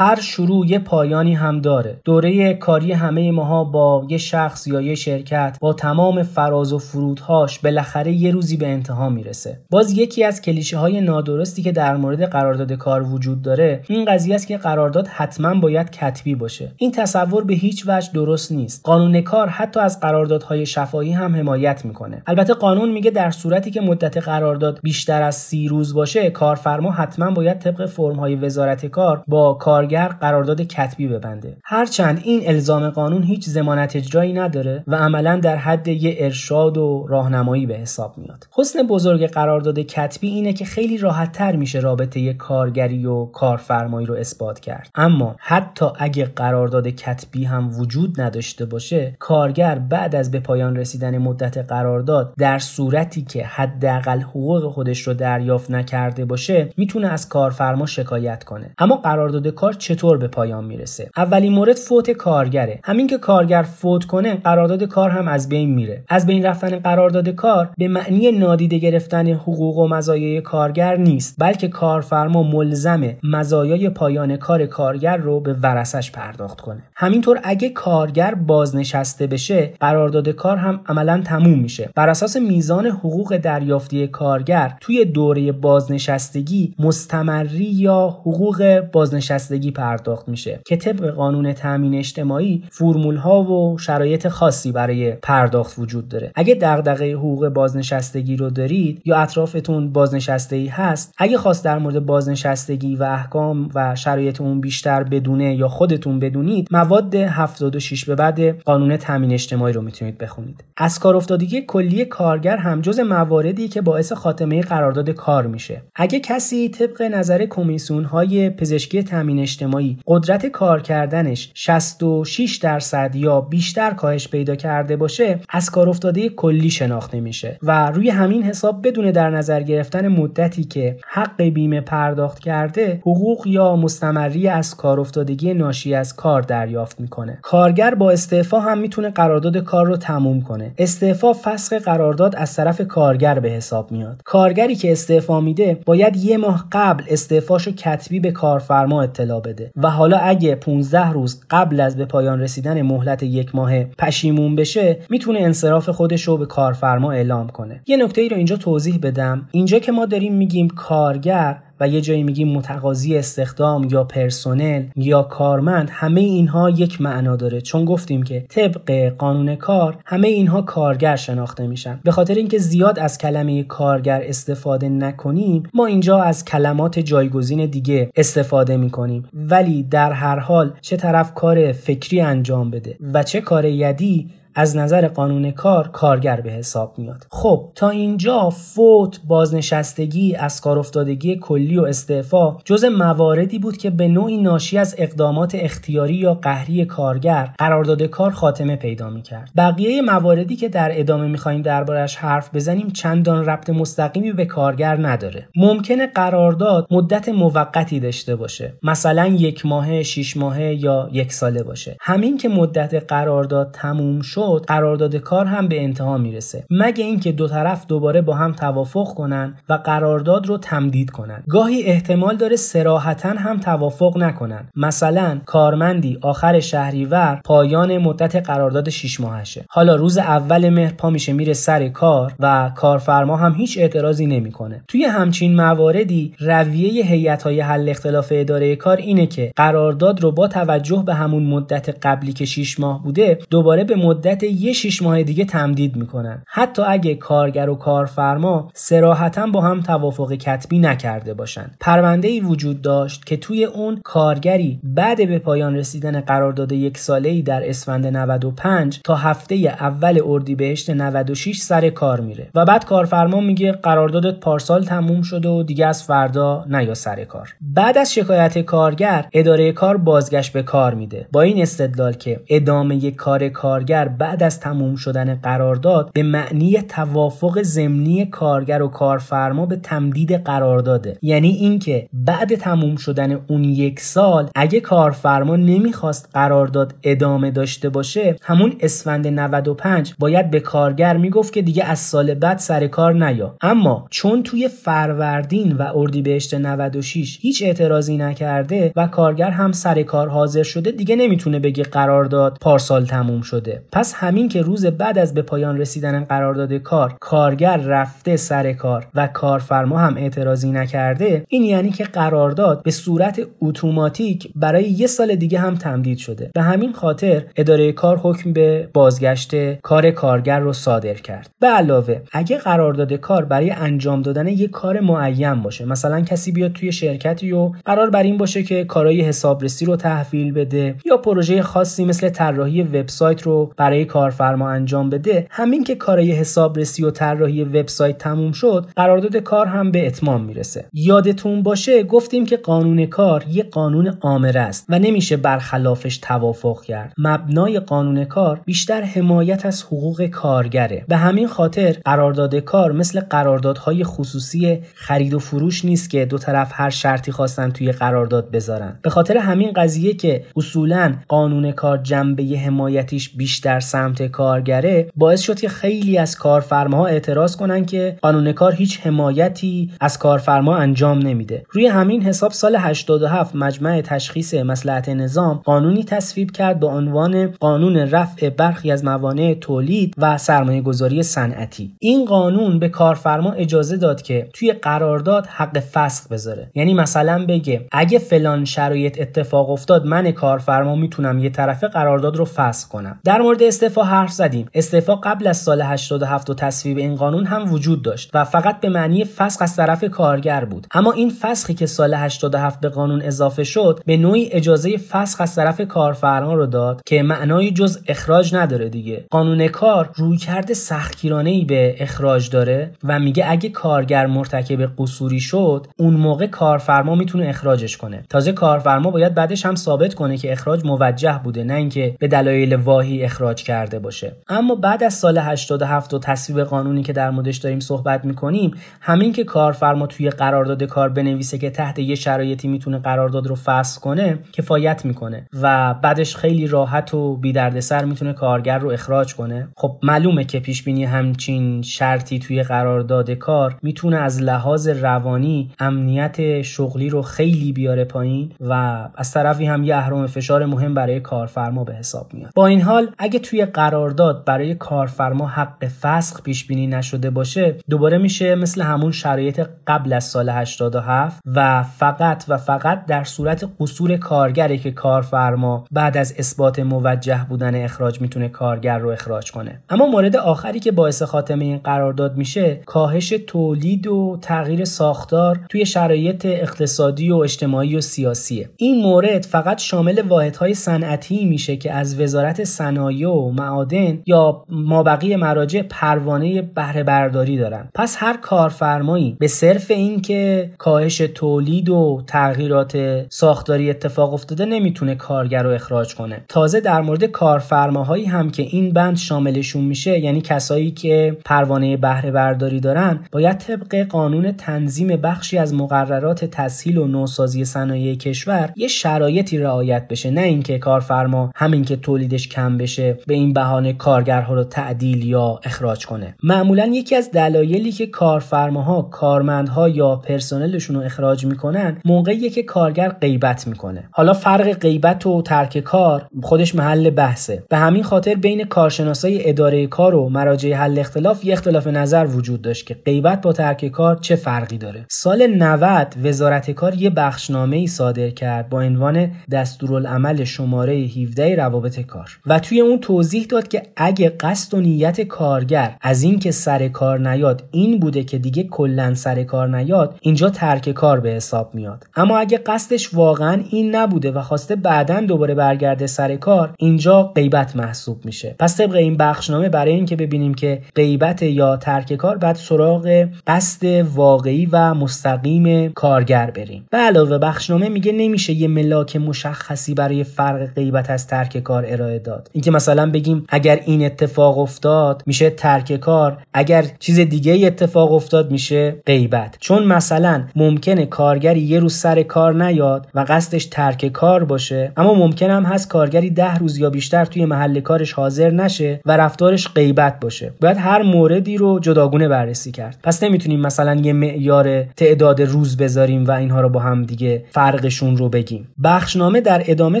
هر شروع یه پایانی هم داره. دوره کاری همه ماها با یه شخص یا یه شرکت با تمام فراز و فرودهاش بالاخره یه روزی به انتها می‌رسه. باز یکی از کلیشه های نادرستی که در مورد قرارداد کار وجود داره این قضیه است که قرارداد حتما باید کتبی باشه. این تصور به هیچ وجه درست نیست. قانون کار حتی از قراردادهای شفاهی هم حمایت می‌کنه. البته قانون میگه در صورتی که مدت قرارداد بیشتر از سی روز باشه کارفرما حتما باید طبق فرمهای وزارت کار با کار کارگر قرارداد کتبی ببنده. هرچند این الزام قانون هیچ زمانت اجرایی نداره و عملا در حد یه ارشاد و راهنمایی به حساب میاد. حسن بزرگ قرارداد کتبی اینه که خیلی راحت تر میشه رابطه کارگری و کارفرمایی رو اثبات کرد. اما حتی اگه قرارداد کتبی هم وجود نداشته باشه کارگر بعد از به پایان رسیدن مدت قرارداد در صورتی که حداقل حقوق خودش رو دریافت نکرده باشه می‌تونه از کارفرما شکایت کنه. اما قرارداد کار چطور به پایان می‌رسه. اولین مورد فوت کارگره. همین که کارگر فوت کنه قرارداد کار هم از بین میره. از بین رفتن قرارداد کار به معنی نادیده گرفتن حقوق و مزایای کارگر نیست بلکه کارفرما ملزم مزایای پایان کار کارگر رو به ورسش پرداخت کنه. همینطور اگه کارگر بازنشسته بشه قرارداد کار هم عملا تموم میشه. بر اساس میزان حقوق دریافتی کارگر توی دوره بازنشستگی مستمری یا حقوق بازنشستگی بازنشستگی پرداخت میشه که طبق قانون تامین اجتماعی فرمول ها و شرایط خاصی برای پرداخت وجود داره. اگه دغدغه حقوق بازنشستگی رو دارید یا اطرافتون بازنشسته ای هست اگه خواست در مورد بازنشستگی و احکام و شرایط اون بیشتر بدونه یا خودتون بدونید مواد 76 به بعد قانون تامین اجتماعی رو می‌تونید بخونید. از کار افتادگی کلی کارگر هم جز مواردی که باعث خاتمه قرارداد کار میشه. اگه کسی طبق نظر کمیسیون های پزشکی تامین اجتماعی. قدرت کار کردنش 66 درصد یا بیشتر کاهش پیدا کرده باشه از کار افتاده کلی شناخته میشه و روی همین حساب بدون در نظر گرفتن مدتی که حق بیمه پرداخت کرده حقوق یا مستمری از کار افتادگی ناشی از کار دریافت می‌کنه. کارگر با استعفا هم می‌تونه قرارداد کار رو تموم کنه. استعفا فسخ قرارداد از طرف کارگر به حساب میاد. کارگری که استعفا میده باید یه ماه قبل استعفاشو کتبی به کارفرما اطلاع بده. و حالا اگه 15 روز قبل از به پایان رسیدن مهلت یک ماه پشیمون بشه می‌تونه انصراف خودش رو به کارفرما اعلام کنه. یه نکته ای رو اینجا توضیح بدم. اینجا که ما داریم میگیم کارگر و یه جایی میگیم متقاضی استخدام یا پرسنل یا کارمند همه اینها یک معنا داره. چون گفتیم که طبق قانون کار همه اینها کارگر شناخته میشن. به خاطر اینکه زیاد از کلمه کارگر استفاده نکنیم ما اینجا از کلمات جایگزین دیگه استفاده می‌کنیم. ولی در هر حال چه طرف کار فکری انجام بده و چه کار یدی از نظر قانون کار کارگر به حساب میاد. خب تا اینجا فوت بازنشستگی از کار افتادگی کلی و استعفا جز مواردی بود که به نوعی ناشی از اقدامات اختیاری یا قهری کارگر قرارداد کار خاتمه پیدا می‌کرد. بقیه مواردی که در ادامه می‌خوایم دربارش حرف بزنیم چندان ربط مستقیمی به کارگر نداره. ممکنه قرارداد مدت موقتی داشته باشه. مثلا یک ماهه شش ماهه یا یک ساله باشه. همین که مدت قرارداد تموم شد قرارداد کار هم به انتها می‌رسه مگه اینکه دو طرف دوباره با هم توافق کنن و قرارداد رو تمدید کنن. گاهی احتمال داره سراحتا هم توافق نکنن. مثلا کارمندی آخر شهریور پایان مدت قرارداد 6 ماهشه. حالا روز اول مهر پا میشه میره سر کار و کارفرما هم هیچ اعتراضی نمی‌کنه. توی همچین مواردی رویه هیئت های حل اختلاف اداره کار اینه که قرارداد رو با توجه به همون مدت قبلی که 6 ماه بوده دوباره به مدت یه شیش ماه دیگه تمدید می‌کنن. حتی اگه کارگر و کارفرما سراحتا با هم توافق کتبی نکرده باشند پرونده ای وجود داشت که توی اون کارگری بعد به پایان رسیدن قرارداد یک ساله ای در اسفند 95 تا هفته اول اردیبهشت 96 سر کار میره. و بعد کارفرما میگه قراردادت پارسال تموم شده و دیگه از فردا نیا سر کار. بعد از شکایت کارگر اداره کار بازگشت به کار میده. با این استدلال که ادامه کار کارگر بعد از تموم شدن قرارداد به معنی توافق ضمنی کارگر و کارفرما به تمدید قرارداده یعنی اینکه بعد تموم شدن اون یک سال اگه کارفرما نمی‌خواست قرارداد ادامه داشته باشه همون اسفند 95 باید به کارگر می‌گفت که دیگه از سال بعد سر کار نیا. اما چون توی فروردین و اردیبهشت 96 هیچ اعتراضی نکرده و کارگر هم سر کار حاضر شده دیگه نمی‌تونه بگه قرارداد پارسال تموم شده. پس همین که روز بعد از به پایان رسیدن قرارداد کار کارگر رفته سر کار و کارفرما هم اعتراضی نکرده این یعنی که قرارداد به صورت اتوماتیک برای یه سال دیگه هم تمدید شده. به همین خاطر اداره کار حکم به بازگشت کار کارگر رو صادر کرد. به علاوه اگه قرارداد کار برای انجام دادن یک کار معین باشه مثلا کسی بیاد توی شرکتی و قرار بر این باشه که کارهای حسابرسی رو تحویل بده یا پروژه خاصی مثل طراحی وبسایت رو برای کارفرما انجام بده همین که کارای حسابرسی و طراحی وبسایت تموم شد قرارداد کار هم به اتمام می‌رسه. یادتون باشه گفتیم که قانون کار یه قانون آمره است و نمیشه برخلافش توافق کرد. مبنای قانون کار بیشتر حمایت از حقوق کارگره. به همین خاطر قرارداد کار مثل قراردادهای خصوصی خرید و فروش نیست که دو طرف هر شرطی خواستن توی قرارداد بذارن. به خاطر همین قضیه که اصولا قانون کار جنبه حمایتیش بیشتر سمت کارگره باعث شد که خیلی از کارفرماها اعتراض کنن که قانون کار هیچ حمایتی از کارفرما انجام نمیده. روی همین حساب سال 87 مجمع تشخیص مسلحت نظام قانونی تصویب کرد به عنوان قانون رفع برخی از موانع تولید و سرمایه گذاری صنعتی. این قانون به کارفرما اجازه داد که توی قرارداد حق فسخ بذاره. یعنی مثلا بگه اگه فلان شرایط اتفاق افتاد من کارفرما می‌تونم یه طرفه قرارداد رو فسخ کنم. در مورد استعفا حرف زدیم. استعفا قبل از سال 87 و تصویب این قانون هم وجود داشت و فقط به معنی فسخ از طرف کارگر بود. اما این فسخی که سال 87 به قانون اضافه شد به نوعی اجازه فسخ از طرف کارفرما رو داد که معنای جز اخراج نداره دیگه. قانون کار روی کرده سختگیرانه ای به اخراج داره و میگه اگه کارگر مرتکب قصوری شد اون موقع کارفرما می‌تونه اخراجش کنه. تازه کارفرما باید بعدش هم ثابت کنه که اخراج موجه بوده نه اینکه به دلایل واهی اخراج کرده باشه. اما بعد از سال 87 و تصویب قانونی که در موردش داریم صحبت می‌کنیم همین که کارفرما توی قرارداد کار بنویسه که تحت یه شرایطی می‌تونه قرارداد رو فسخ کنه کفایت می‌کنه و بعدش خیلی راحت و بی دردسر می‌تونه کارگر رو اخراج کنه. خب معلومه که پیش بینی همچین شرطی توی قرارداد کار می‌تونه از لحاظ روانی امنیت شغلی رو خیلی بیاره پایین و از طرفی هم یه اهرام فشار مهم برای کارفرما به حساب میاد. با این حال اگه توی قرارداد برای کارفرما حق فسخ پیش بینی نشده باشه دوباره میشه مثل همون شرایط قبل از سال 87 و فقط و فقط در صورت قصور کارگره که کارفرما بعد از اثبات موجه بودن اخراج می‌تونه کارگر رو اخراج کنه. اما مورد آخری که باعث خاتمه این قرارداد میشه کاهش تولید و تغییر ساختار توی شرایط اقتصادی و اجتماعی و سیاسیه. این مورد فقط شامل واحدهای صنعتی میشه که از وزارت صنایع و معادن یا مابقی مراجع پروانه بهره برداری دارن. پس هر کارفرمایی به صرف اینکه کاهش تولید و تغییرات ساختاری اتفاق افتاده نمی‌تونه کارگر رو اخراج کنه. تازه در مورد کارفرماهایی هم که این بند شاملشون میشه یعنی کسایی که پروانه بهره برداری دارن باید طبق قانون تنظیم بخشی از مقررات تسهیل و نوسازی صنایع کشور یه شرایطی رعایت بشه. نه اینکه کارفرما همین که تولیدش کم بشه. به این بهانه کارگرها رو تعدیل یا اخراج کنه. معمولا یکی از دلایلی که کارفرماها کارمندها یا پرسنلشون رو اخراج می‌کنن موقعی که کارگر غیبت می‌کنه. حالا فرق غیبت و ترک کار خودش محل بحثه. به همین خاطر بین کارشناسای اداره کار و مراجع حل اختلاف یه اختلاف نظر وجود داشت که غیبت با ترک کار چه فرقی داره. سال 90 وزارت کار یه بخشنامه ای صادر کرد با عنوان دستورالعمل شماره 17 روابط کار. و توی اون توضیح داد که اگه قصد و نیت کارگر از اینکه سر کار نیاد این بوده که دیگه کلا سر کار نیاد اینجا ترک کار به حساب میاد. اما اگه قصدش واقعا این نبوده و خواسته بعدا دوباره برگرده سر کار اینجا غیبت محسوب میشه. پس طبق این بخشنامه برای اینکه ببینیم که غیبت یا ترک کار بعد سراغ قصد واقعی و مستقیم کارگر بریم. به علاوه بخشنامه میگه نمیشه یه ملاک مشخصی برای فرق غیبت از ترک کار ارائه داد. اینکه مثلا بگیم اگر این اتفاق افتاد میشه ترک کار. اگر چیز دیگه اتفاق افتاد میشه غیبت. چون مثلا ممکنه کارگری یه روز سر کار نیاد و قصدش ترک کار باشه اما ممکن هم هست کارگری ده روز یا بیشتر توی محل کارش حاضر نشه و رفتارش غیبت باشه. باید هر موردی رو جداگونه بررسی کرد. پس نمی‌تونیم مثلا یه معیار تعداد روز بذاریم و اینها رو با هم دیگه فرقشون رو بگیم. بخشنامه در ادامه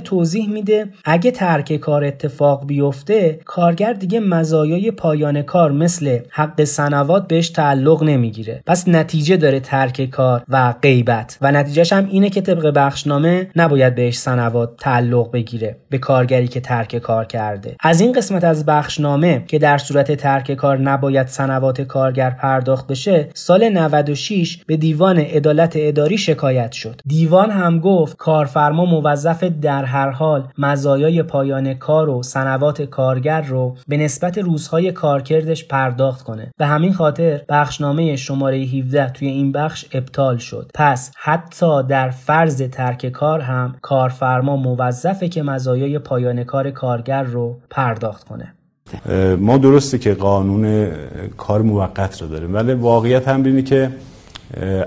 توضیح میده اگه ترک کار اتفاق بیفته کارگر دیگه مزایای پایان کار مثل حق سنوات بهش تعلق نمی‌گیره. پس نتیجه داره ترک کار و غیبت و نتیجهش هم اینه که طبق بخشنامه نباید بهش سنوات تعلق بگیره به کارگری که ترک کار کرده. از این قسمت از بخشنامه که در صورت ترک کار نباید سنوات کارگر پرداخت بشه سال 96 به دیوان عدالت اداری شکایت شد. دیوان هم گفت کارفرما موظف در هر حال مزایای پایان کار و سنوات کارگر رو به نسبت روزهای کارکردش پرداخت کنه. به همین خاطر بخشنامه شماره 17 توی این بخش ابطال شد. پس حتی در فرض ترک کار هم کارفرما موظفه که مزایای پایان کار کارگر رو پرداخت کنه. ما درسته که قانون کار موقت رو داریم ولی واقعیت هم اینه که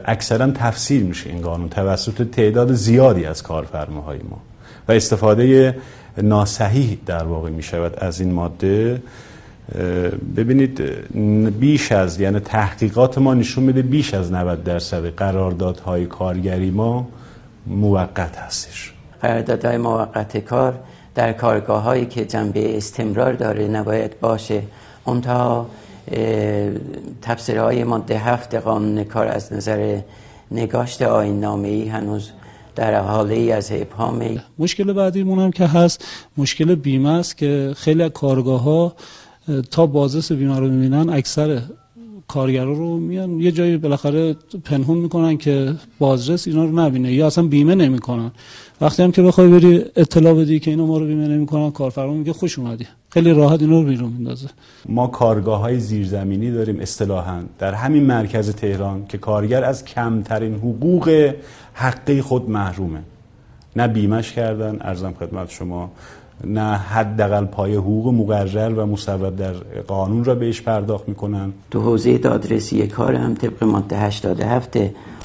اکثرا تفسیر میشه این قانون توسط تعداد زیادی از کارفرماهای ما. و استفاده ناصحیح در واقع می شود از این ماده. ببینید بیش از یعنی تحقیقات ما نشون میده بیش از 90 درصد قراردادهای کارگری ما موقت هستش. قراردادهای موقت کار در کارگاه هایی که جنبه استمرار داره نباید باشه. اونتا تفسیرهای ماده هفت قانون کار از نظر نگاشت آین نامه ای هنوز در حاله ای از ابهام مشکل بعدیمون هم که هست مشکل بیمه است که خیلی کارگاه ها تا بازرس بیمه رو می‌بینن اکثر کارگرا رو میان یه جایی بالاخره پنهون می‌کنن که بازرس اینا رو نبینه یا اصلا بیمه نمی‌کنن. وقتی هم که بخوای بری اطلاع بدی که اینا ما رو بیمه نمی‌کنن کارفرما میگه خوش اومدی. خیلی راحت اینا رو بیرون میندازه. ما کارگاه های زیرزمینی داریم اصطلاحا در همین مرکز تهران که کارگر از کمترین حقوق حقی خود محرومه. نه بیمش کردن ارزم خدمت شما نه حداقل پای حقوق مقرر و مصوب در قانون را بهش پرداخت می‌کنن. تو حوزه دادرسی کار هم طبق ماده 87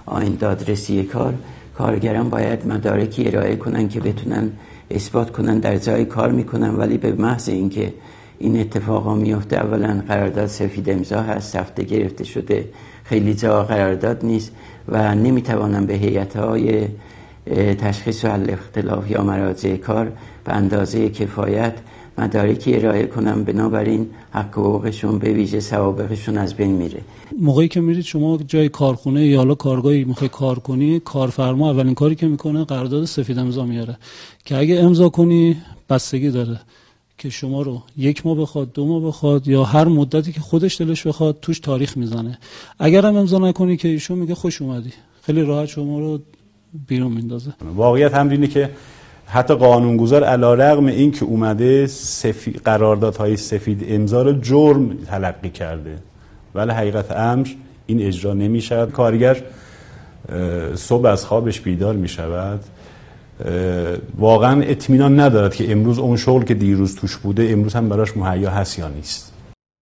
آین دادرسی کار کارگران باید مدارکی ارائه کنن که بتونن اثبات کنن در جای کار می‌کنن. ولی به محض اینکه این اتفاقا میفته اولا قرارداد سفید امضا هست هفته گرفته شده خیلی جا قرارداد نیست و نمی‌توانن به هیئت های تشخیص و اختلاف یا مراجع کار به اندازه کفایت مدارکی ارائه کنم. بنابراین حق حقوقشون به ویژه سوابقشون از بین میره. موقعی که میرید شما جای کارخونه یا حالا کارگاهی می‌خوای کار کنی کارفرما اولین کاری که می‌کنه قرارداد سفید امضا میاره. که اگه امضا کنی بستگی داره که شما رو یک ماه بخواد دو ماه بخواد یا هر مدتی که خودش دلش بخواد توش تاریخ می‌زنه. اگر هم امضا نکنی که ایشون میگه خوش اومدی. خیلی راحت شما رو بیرون میندازه. واقعیت هم اینه که حتی قانونگذار علا رقم این که اومده سفی... قراردادهای سفید امضا رو جرم تلقی کرده. ولی حقیقت امر این اجرا نمی شود کارگر صبح از خوابش بیدار می شود واقعا اطمینان ندارد که امروز اون شغل که دیروز توش بوده امروز هم براش مهیا هست یا نیست.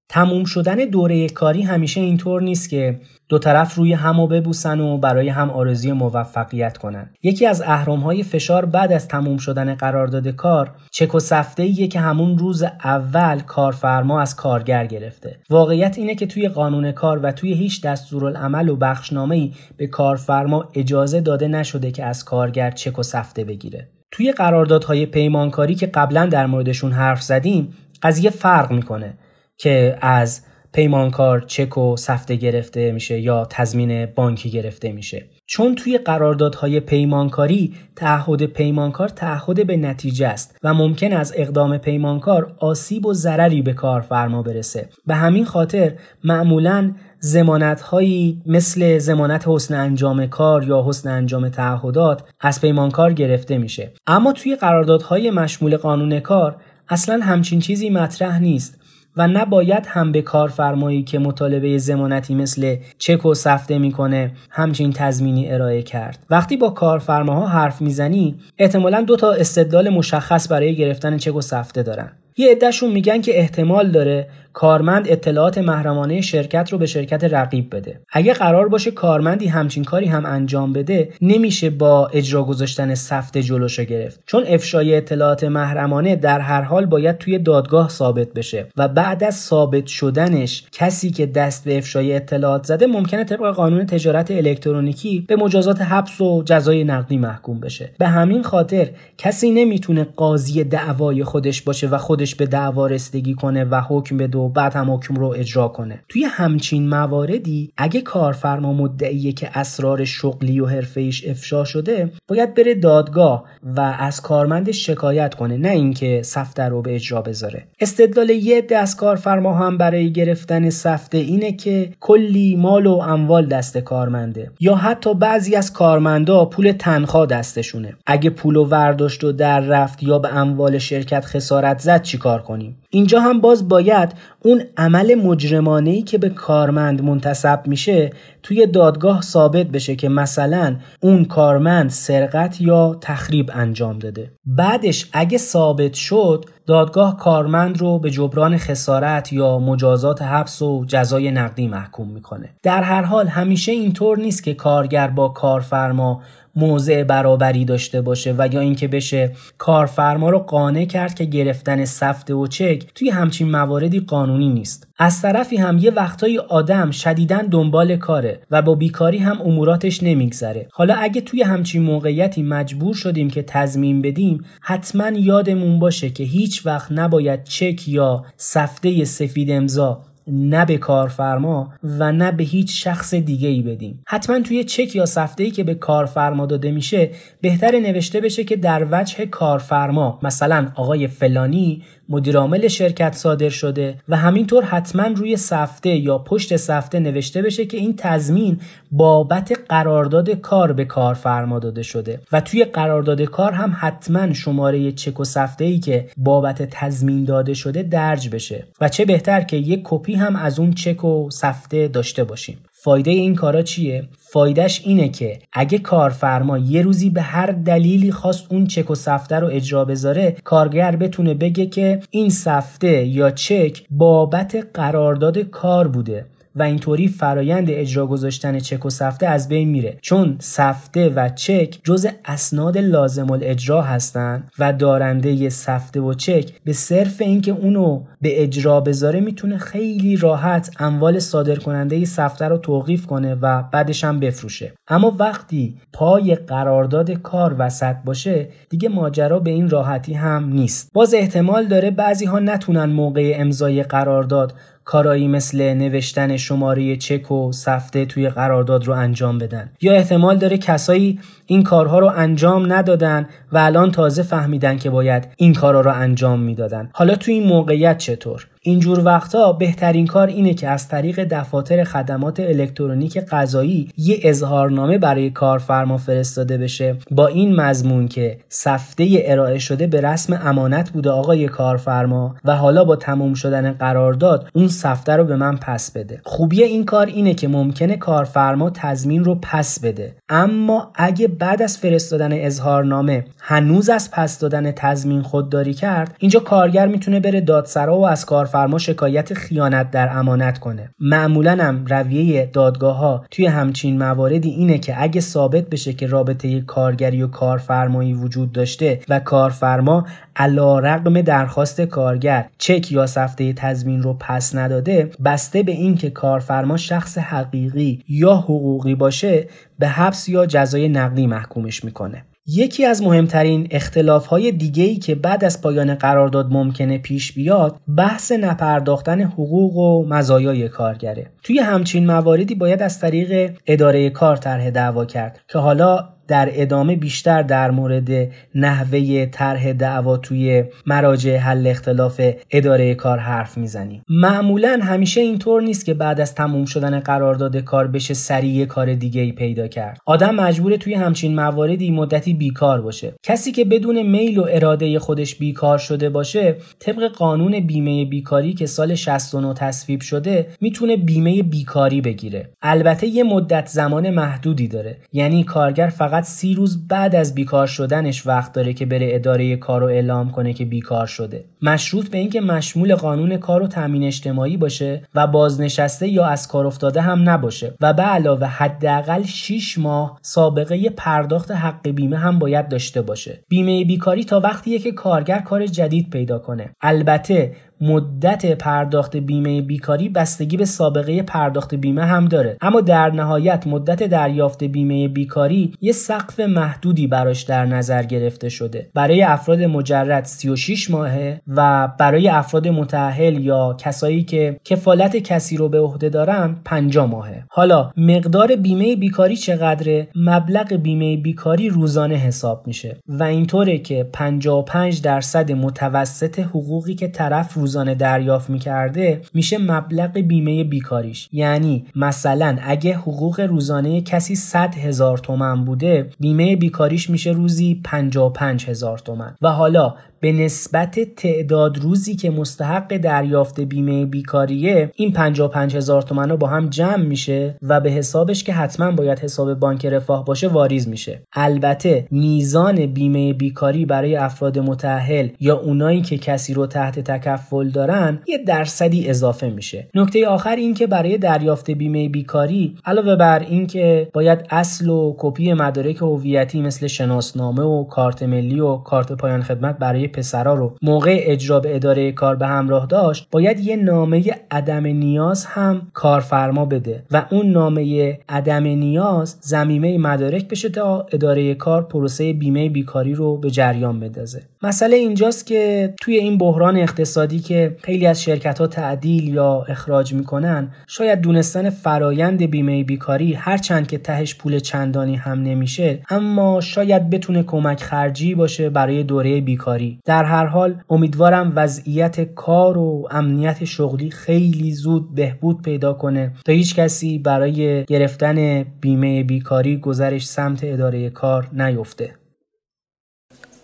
تموم شدن دوره کاری همیشه اینطور نیست که دو طرف روی هم و ببوسن و برای هم آرزوی موفقیت کنن. یکی از های فشار بعد از تموم شدن قرارداد کار چک و سفته که همون روز اول کارفرما از کارگر گرفته. واقعیت اینه که توی قانون کار و توی هیچ دستورالعمل و بخشنامه ای به کارفرما اجازه داده نشده که از کارگر چک و سفته بگیره. توی قراردادهای پیمانکاری که قبلا در موردشون حرف زدیم قضیه فرق می‌کنه که از پیمانکار چک و سفته گرفته میشه یا تضمین بانکی گرفته میشه. چون توی قراردادهای پیمانکاری تعهد پیمانکار تعهد به نتیجه است و ممکن از اقدام پیمانکار آسیب و ضرری به کارفرما برسه. به همین خاطر معمولا زمانت هایی مثل زمانت حسن انجام کار یا حسن انجام تعهدات از پیمانکار گرفته میشه. اما توی قراردادهای مشمول قانون کار اصلا همچین چیزی مطرح نیست. و نباید هم به کارفرمایی که مطالبه زمانتی مثل چک و سفته می‌کنه همچین تضمینی ارائه کرد. وقتی با کارفرماها حرف می‌زنی احتمالا دو تا استدلال مشخص برای گرفتن چک و سفته دارن. یه عدهشون میگن که احتمال داره کارمند اطلاعات محرمانه شرکت رو به شرکت رقیب بده. اگه قرار باشه کارمندی همچین کاری هم انجام بده نمیشه با اجرا گذاشتن سفت جلوشو گرفت. چون افشای اطلاعات محرمانه در هر حال باید توی دادگاه ثابت بشه و بعد از ثابت شدنش کسی که دست به افشای اطلاعات زده ممکنه طبق قانون تجارت الکترونیکی به مجازات حبس و جزای نقدی محکوم بشه. به همین خاطر کسی نمی‌تونه قاضی دعوای خودش باشه و خودش به دعوا رسیدگی کنه و حکم بده و بعد هم حکم رو اجرا کنه. توی همچین مواردی اگه کارفرما مدعیه که اسرار شغلی و حرفه‌ایش افشا شده باید بره دادگاه و از کارمندش شکایت کنه نه اینکه سفته رو به اجرا بذاره. استدلال یه دست کارفرما هم برای گرفتن سفته اینه که کلی مال و اموال دست کارمنده یا حتی بعضی از کارمندا پول تنخواه دستشونه. اگه پول و ورداشت و در رفت یا به اموال شرکت خسارت زد چیکار کنیم؟ اینجا هم باز باید اون عمل مجرمانه ای که به کارمند منتصب میشه توی دادگاه ثابت بشه که مثلا اون کارمند سرقت یا تخریب انجام داده. بعدش اگه ثابت شد دادگاه کارمند رو به جبران خسارت یا مجازات حبس و جزای نقدی محکوم می‌کنه. در هر حال همیشه اینطور نیست که کارگر با کارفرما موضع برابری داشته باشه و یا اینکه بشه کارفرما رو قانع کرد که گرفتن سفته و چک توی همچین مواردی قانونی نیست. از طرفی هم یه وقتایی آدم شدیدن دنبال کاره و با بیکاری هم اموراتش نمیگذره. حالا اگه توی همچین موقعیتی مجبور شدیم که تضمین بدیم حتما یادمون باشه که هیچ وقت نباید چک یا سفته سفید امضا نه به کارفرما و نه به هیچ شخص دیگه ای بدیم. حتما توی چک یا سفته ای که به کارفرما داده میشه بهتر نوشته بشه که در وجه کارفرما مثلا آقای فلانی مدیرعامل شرکت صادر شده و همینطور حتما روی سفته یا پشت سفته نوشته بشه که این تضمین بابت قرارداد کار به کارفرما داده شده. و توی قرارداد کار هم حتما شماره چک و سفته ای که بابت تضمین داده شده درج بشه. و چه بهتر که یک کپی هم از اون چک و سفته داشته باشیم. فایده این کارا چیه؟ فایدهش اینه که اگه کارفرما یه روزی به هر دلیلی خواست اون چک و سفته رو اجرا بذاره کارگر بتونه بگه که این سفته یا چک بابت قرارداد کار بوده و اینطوری فرایند اجرا گذاشتن چک و سفته از بین میره. چون سفته و چک جز اسناد لازم الاجرا هستن و دارنده سفته و چک به صرف اینکه اونو به اجرا بذاره می‌تونه خیلی راحت اموال صادر کننده سفته رو توقیف کنه و بعدش هم بفروشه. اما وقتی پای قرارداد کار وسط باشه دیگه ماجرا به این راحتی هم نیست. باز احتمال داره بعضی ها نتونن موقع امضای قرارداد کارایی مثل نوشتن شماره چک و سفته توی قرارداد رو انجام بدن. یا احتمال داره کسایی این کارها رو انجام ندادن و الان تازه فهمیدن که باید این کارها رو انجام می‌دادن. حالا توی این موقعیت چطور؟ اینجور وقتا بهترین کار اینه که از طریق دفاتر خدمات الکترونیک قضایی یه اظهارنامه برای کارفرما فرستاده بشه. با این مضمون که سفته ارائه شده به رسم امانت بوده آقای کارفرما و حالا با تموم شدن قرارداد اون سفته رو به من پس بده. خوبی این کار اینه که ممکنه کارفرما تضمین رو پس بده. اما اگه بعد از فرستادن اظهارنامه هنوز از پس دادن تضمین خودداری کرد اینجا کارگر می‌تونه بره دادسرا و از کارفرما شکایت خیانت در امانت کنه. معمولا هم رویه دادگاه ها توی همچین مواردی اینه که اگه ثابت بشه که رابطه کارگری و کارفرمایی وجود داشته و کارفرما علا رقم درخواست کارگر چک یا سفته تضمین رو پس نداده بسته به اینکه کارفرما شخص حقیقی یا حقوقی باشه به حبس یا جزای نقدی محکومش می‌کنه. یکی از مهمترین اختلاف های دیگه ای که بعد از پایان قرارداد ممکنه پیش بیاد بحث نپرداختن حقوق و مزایای کارگره. توی همچین مواردی باید از طریق اداره کار طرح دعوا کرد که حالا در ادامه بیشتر در مورد نحوه طرح دعوا توی مراجع حل اختلاف اداره کار حرف می‌زنیم. معمولا همیشه اینطور نیست که بعد از تموم شدن قرارداد کار بشه سریع کار دیگه ای پیدا کرد. آدم مجبور توی همچین مواردی مدتی بیکار باشه. کسی که بدون میل و اراده خودش بیکار شده باشه طبق قانون بیمه بیکاری که سال 69 تصویب شده می‌تونه بیمه بیکاری بگیره. البته یه مدت زمان محدودی داره. یعنی کارگر فقط فقط سی روز بعد از بیکار شدنش وقت داره که بره اداره کار رو اعلام کنه که بیکار شده. مشروط به اینکه مشمول قانون کار و تامین اجتماعی باشه و بازنشسته یا از کار افتاده هم نباشه و به علاوه حداقل 6 ماه سابقه پرداخت حق بیمه هم باید داشته باشه. بیمه بیکاری تا وقتیه که کارگر کار جدید پیدا کنه. البته مدت پرداخت بیمه بیکاری بستگی به سابقه پرداخت بیمه هم داره. اما در نهایت مدت دریافت بیمه بیکاری یه سقف محدودی براش در نظر گرفته شده. برای افراد مجرد 36 ماهه و برای افراد متأهل یا کسایی که کفالت کسی رو به عهده دارن 50 ماهه. حالا مقدار بیمه بیکاری چقدره؟ مبلغ بیمه بیکاری روزانه حساب میشه و اینطوره که 55 درصد متوسط حقوقی که طرف روزانه دریافت می‌کرده میشه مبلغ بیمه بیکاریش. یعنی مثلا اگه حقوق روزانه کسی 100 هزار تومن بوده بیمه بیکاریش میشه روزی 55 هزار تومن. و حالا به نسبت تعداد روزی که مستحق دریافت بیمه بیکاریه این 55 هزار تومن رو با هم جمع میشه و به حسابش که حتما باید حساب بانک رفاه باشه واریز میشه. البته میزان بیمه بیکاری برای افراد متأهل یا اونایی که کسی رو تحت تکفل دارن یه درصدی اضافه میشه. نکته آخر این که برای دریافت بیمه بیکاری علاوه بر اینکه باید اصل و کپی مدارک هویتی مثل شناسنامه و کارت ملی و کارت پایان خدمت برای پسرا رو موقع اجرا به اداره کار به همراه داشت باید یه نامه عدم نیاز هم کارفرما بده و اون نامه عدم نیاز زمینه مدارک بشه تا اداره کار پروسه بیمه بیکاری رو به جریان بندازه. مسئله اینجاست که توی این بحران اقتصادی که خیلی از شرکت ها تعدیل یا اخراج می‌کنن شاید دونستن فرایند بیمه بیکاری هرچند که تهش پول چندانی هم نمیشه اما شاید بتونه کمک خرجی باشه برای دوره بیکاری. در هر حال امیدوارم وضعیت کار و امنیت شغلی خیلی زود بهبود پیدا کنه تا هیچ کسی برای گرفتن بیمه بیکاری گذرش سمت اداره کار نیفته.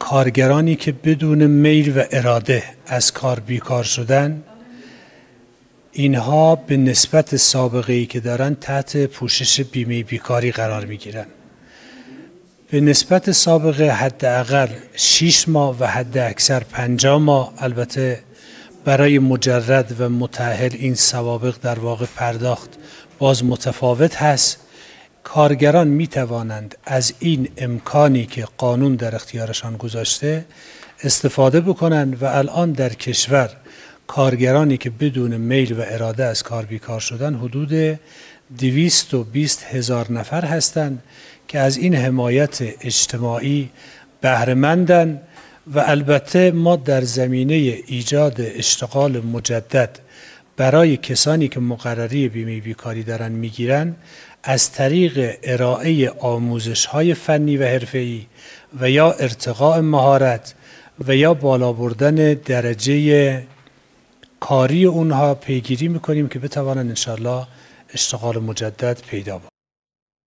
کارگرانی که بدون میل و اراده از کار بیکار شدن اینها به نسبت سابقه ای که دارن تحت پوشش بیمه بیکاری قرار می گیرن. به نسبت سابقه حداقل 6 ماه و حد اکثر 50 ماه البته برای مجرد و متأهل این سوابق در واقع پرداخت باز متفاوت هست کارگران می توانند از این امکانی که قانون در اختیارشان گذاشته استفاده بکنند و الان در کشور کارگرانی که بدون میل و اراده از کار بیکار شدن حدود 220 هزار نفر هستند که از این حمایت اجتماعی بهرهمندند و البته ما در زمینه ایجاد اشتغال مجدد برای کسانی که مقرری بیمه بیکاری دارن می‌گیرن از طریق ارائه آموزش های فنی و حرفه‌ای و یا ارتقاء مهارت و یا بالا بردن درجه کاری اونها پیگیری می‌کنیم که بتوانند انشالله اشتغال مجدد پیدا بود.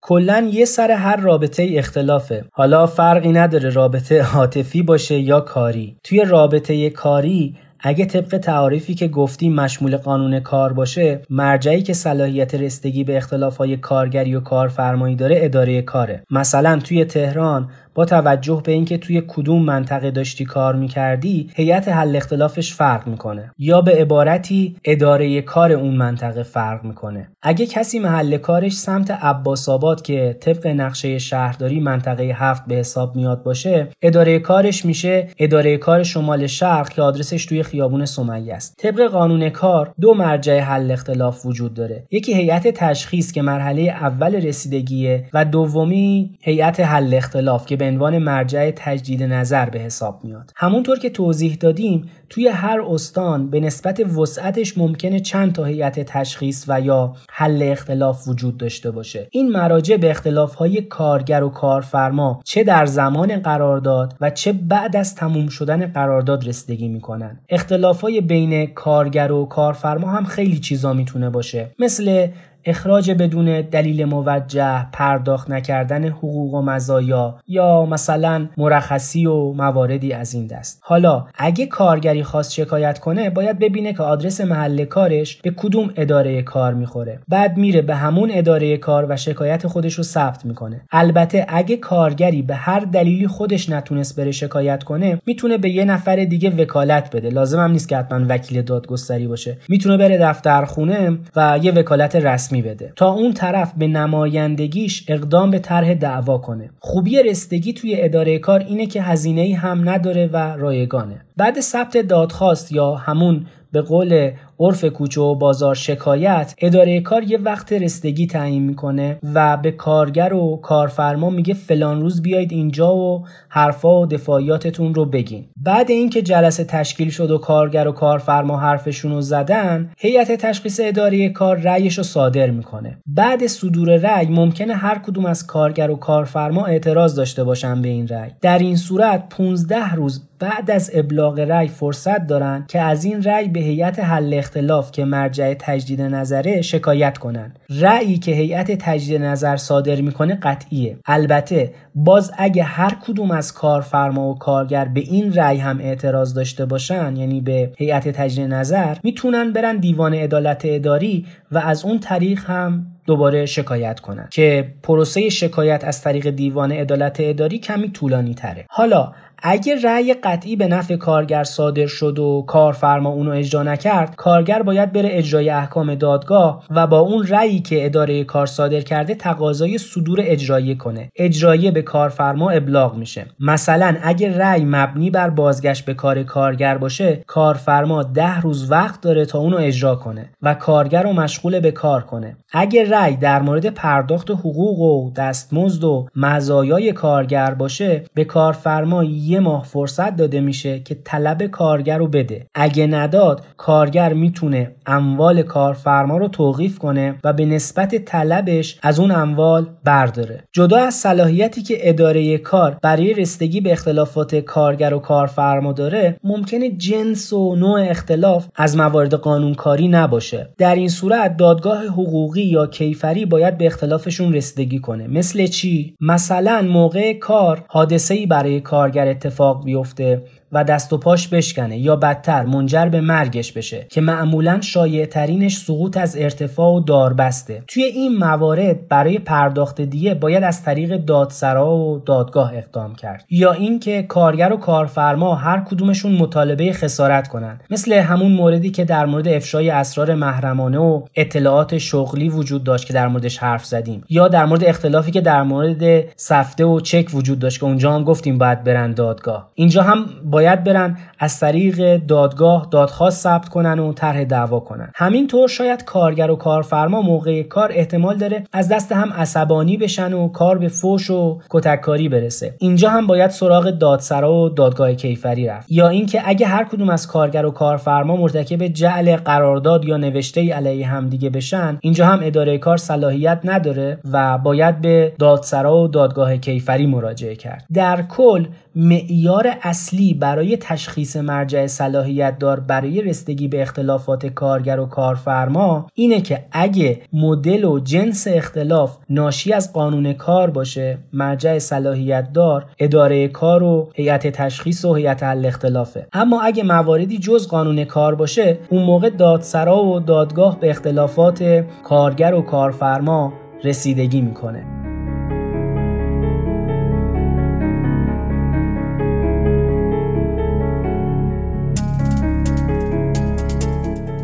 کلا یه سر هر رابطه اختلافه حالا فرقی نداره رابطه عاطفی باشه یا کاری توی رابطه کاری اگه طبق تعاریفی که گفتیم مشمول قانون کار باشه مرجعی که صلاحیت رسیدگی به اختلافهای کارگری و کارفرمایی داره اداره کاره. مثلا توی تهران با توجه به اینکه توی کدوم منطقه داشتی کار می‌کردی هیئت حل اختلافش فرق می‌کنه. یا به عبارتی اداره کار اون منطقه فرق می‌کنه. اگه کسی محل کارش سمت عباس آباد که طبق نقشه شهرداری منطقه هفت به حساب میاد باشه اداره کارش میشه اداره کار شمال شرق که آدرسش توی خیابون سمیه است. طبق قانون کار دو مرجع حل اختلاف وجود داره. یکی هیئت تشخیص که مرحله اول رسیدگیه و دومی هیئت حل اختلاف که به عنوان مرجع تجدید نظر به حساب میاد. همونطور که توضیح دادیم توی هر استان به نسبت وسعتش ممکنه چند تا هیئت تشخیص و یا حل اختلاف وجود داشته باشه. این مراجع به اختلافهای کارگر و کارفرما چه در زمان قرارداد و چه بعد از تموم شدن قرارداد رسیدگی می‌کنن. اختلافهای بین کارگر و کارفرما هم خیلی چیزا می‌تونه باشه. مثل اخراج بدون دلیل موجه پرداخت نکردن حقوق و مزایا یا مثلا مرخصی و مواردی از این دست. حالا اگه کارگری خواست شکایت کنه باید ببینه که آدرس محل کارش به کدوم اداره کار می‌خوره. بعد میره به همون اداره کار و شکایت خودش رو ثبت می‌کنه. البته اگه کارگری به هر دلیلی خودش نتونست بره شکایت کنه می‌تونه به یه نفر دیگه وکالت بده. لازم هم نیست که حتما وکیل دادگستری باشه. می‌تونه بره دفتر خونه و یه وکالت رسمی بده. تا اون طرف به نمایندگیش اقدام به طرح دعوا کنه. خوبی رستگی توی اداره کار اینه که هزینه هم نداره و رایگانه. بعد ثبت دادخواست یا همون به قول عرف کوچه و بازار شکایت اداره کار یه وقت رستگی تعیین می‌کنه و به کارگر و کارفرما میگه فلان روز بیاید اینجا و حرفا و دفاعیاتتون رو بگین. بعد اینکه جلسه تشکیل شد و کارگر و کارفرما حرفشون رو زدن هیئت تشخیص اداره کار رأیش رو صادر می‌کنه. بعد صدور رأی ممکنه هر کدوم از کارگر و کارفرما اعتراض داشته باشن به این رأی. در این صورت 15 روز بعد از ابلاغ رأی فرصت دارن که از این رأی به هیئت حل اختلاف که مرجع تجدید نظره شکایت کنن رأیی که هیئت تجدید نظر صادر می‌کنه قطعیه. البته باز اگه هر کدوم از کارفرما و کارگر به این رأی هم اعتراض داشته باشن یعنی به هیئت تجدید نظر می‌تونن برن دیوان عدالت اداری و از اون طریق هم دوباره شکایت کنن. که پروسه شکایت از طریق دیوان عدالت اداری کمی طولانی تره حالا اگه رأی قطعی به نفع کارگر صادر شد و کارفرما اونو اجرا نکرد کارگر باید بره اجرای احکام دادگاه و با اون رأیی که اداره کار صادر کرده تقاضای صدور اجرایی کنه. اجرایی به کارفرما ابلاغ میشه. مثلا اگه رأی مبنی بر بازگشت به کار کارگر باشه کارفرما ده روز وقت داره تا اونو اجرا کنه و کارگر رو مشغول به کار کنه. اگه رأی در مورد پرداخت حقوق و دستمزد و مزایای کارگر باشه به کارفرما یه ماه فرصت داده میشه که طلب کارگر رو بده. اگه نداد کارگر می‌تونه اموال کارفرما رو توقیف کنه و به نسبت طلبش از اون اموال برداره. جدا از صلاحیتی که اداره کار برای رسیدگی به اختلافات کارگر و کارفرما داره ممکنه جنس و نوع اختلاف از موارد قانونکاری نباشه. در این صورت دادگاه حقوقی یا کیفری باید به اختلافشون رسیدگی کنه. مثل چی؟ مثلا موقع کار حادثه ای برای کارگر اتفاق بیفته. و دست و پاش بشکنه یا بدتر منجر به مرگش بشه که معمولا شایع ترینش سقوط از ارتفاع و داربسته. توی این موارد برای پرداخت دیه باید از طریق دادسرا و دادگاه اقدام کرد. یا اینکه کارگر و کارفرما هر کدومشون مطالبه خسارت کنن. مثل همون موردی که در مورد افشای اسرار محرمانه و اطلاعات شغلی وجود داشت که در موردش حرف زدیم. یا در مورد اختلافی که در مورد سفته و چک وجود داشت که اونجا هم گفتیم باید برن دادگاه. اینجا هم باید باید برن از طریق دادگاه دادخواست ثبت کنن و طرح دعوا کنن. همینطور شاید کارگر و کارفرما موقع کار احتمال داره از دست هم عصبانی بشن و کار به فوش و کتککاری برسه. اینجا هم باید سراغ دادسرا و دادگاه کیفری رفت. یا اینکه اگه هر کدوم از کارگر و کارفرما مرتکب جعل قرارداد یا نوشته ای علیه همدیگه بشن اینجا هم اداره کار صلاحیت نداره و باید به دادسرا و دادگاه کیفری مراجعه کرد. در کل معیار اصلی برای تشخیص مرجع صلاحیت دار برای رسیدگی به اختلافات کارگر و کارفرما اینه که اگه مدل و جنس اختلاف ناشی از قانون کار باشه مرجع صلاحیت دار اداره کار و هیئت تشخیص و هیئت حل اختلافه. اما اگه مواردی جز قانون کار باشه اون موقع دادسرا و دادگاه به اختلافات کارگر و کارفرما رسیدگی می‌کنه.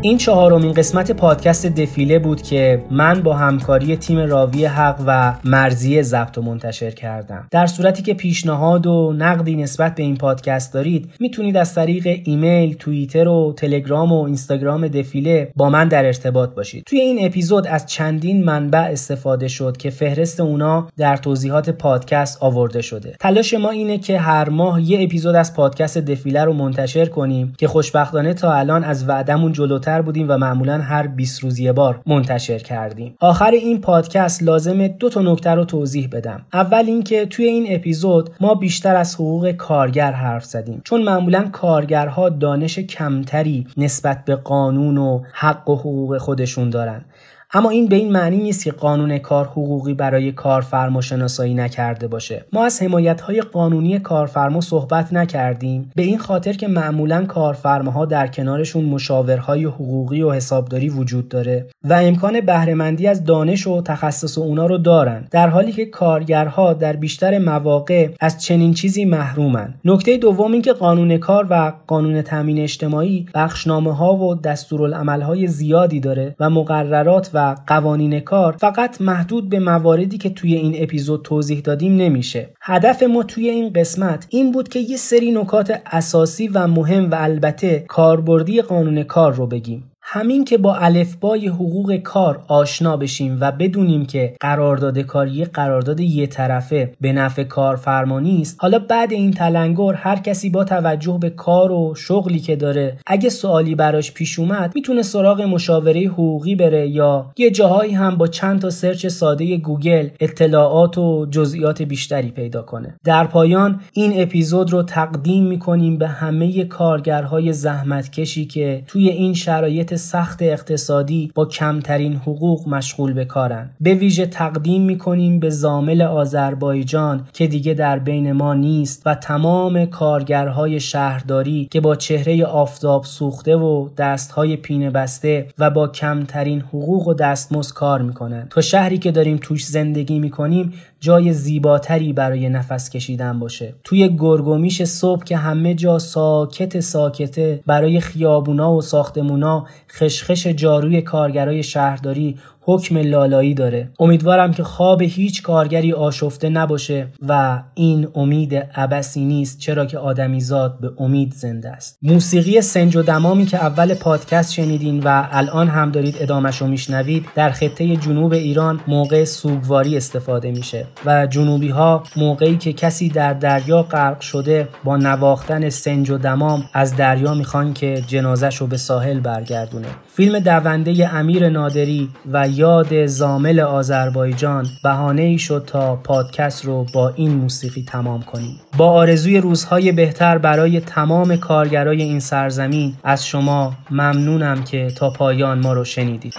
این چهارمین قسمت پادکست دفیله بود که من با همکاری تیم راوی حق و مرزی ضبط و منتشر کردم. در صورتی که پیشنهاد و نقدی نسبت به این پادکست دارید می‌تونید از طریق ایمیل توییتر و تلگرام و اینستاگرام دفیله با من در ارتباط باشید. توی این اپیزود از چندین منبع استفاده شد که فهرست اونا در توضیحات پادکست آورده شده. تلاش ما اینه که هر ماه یه اپیزود از پادکست دفیله رو منتشر کنیم که خوشبختانه تا الان از وعدمون جلوتر بودیم و معمولا هر 20 روز یه بار منتشر کردیم. آخر این پادکست لازمه دو تا نکته رو توضیح بدم. اول اینکه توی این اپیزود ما بیشتر از حقوق کارگر حرف زدیم. چون معمولا کارگرها دانش کمتری نسبت به قانون و حق و حقوق خودشون دارن. اما این به این معنی نیست که قانون کار حقوقی برای کارفرما شناسایی نکرده باشه. ما از حمایت های قانونی کارفرما صحبت نکردیم به این خاطر که معمولا کارفرماها در کنارشون مشاورهای حقوقی و حسابداری وجود داره و امکان بهرهمندی از دانش و تخصص اونا رو دارن در حالی که کارگرها در بیشتر مواقع از چنین چیزی محرومن. نکته دوم این که قانون کار و قانون تامین اجتماعی بخشنامه ها و دستورالعمل های زیادی داره و مقررات و قوانین کار فقط محدود به مواردی که توی این اپیزود توضیح دادیم نمیشه. هدف ما توی این قسمت این بود که یه سری نکات اساسی و مهم و البته کاربردی قانون کار رو بگیم. همین که با الفبای حقوق کار آشنا بشیم و بدونیم که قرارداد کاری قرارداد یه طرفه به نفع کارفرمانی است. حالا بعد این تلنگر هر کسی با توجه به کار و شغلی که داره اگه سوالی براش پیش اومد می‌تونه سراغ مشاوره حقوقی بره یا یه جاهایی هم با چند تا سرچ ساده گوگل اطلاعات و جزئیات بیشتری پیدا کنه. در پایان این اپیزود رو تقدیم می‌کنیم به همه کارگرهای زحمتکشی که توی این شرایط سخت اقتصادی با کمترین حقوق مشغول به کارن. به ویژه تقدیم می‌کنیم به زامل آذربایجان که دیگه در بین ما نیست و تمام کارگرهای شهرداری که با چهره آفتاب سوخته و دستهای پینه بسته و با کمترین حقوق و دستمزد کار می‌کنن. تا شهری که داریم توش زندگی می‌کنیم جای زیباتری برای نفس کشیدن باشه. توی گرگومیش صبح که همه جا ساکت ساکته برای خیابونا و ساختمونا خشخش جاروی کارگرای شهرداری حکم لالایی داره. امیدوارم که خواب هیچ کارگری آشفته نباشه و این امید عبسی نیست چرا که آدمیزاد به امید زنده است. موسیقی سنج و دمامی که اول پادکست شنیدین و الان هم دارید ادامش رو میشنوید در خطه جنوب ایران موقع سوگواری استفاده میشه و جنوبی ها موقعی که کسی در دریا غرق شده با نواختن سنج و دمام از دریا می‌خوان که جنازش رو به ساحل برگردونه. فیلم دونده امیر نادری و یاد زامل آذربایجان بهانه ای شد تا پادکست رو با این موسیقی تمام کنیم. با آرزوی روزهای بهتر برای تمام کارگرای این سرزمین از شما ممنونم که تا پایان ما رو شنیدید.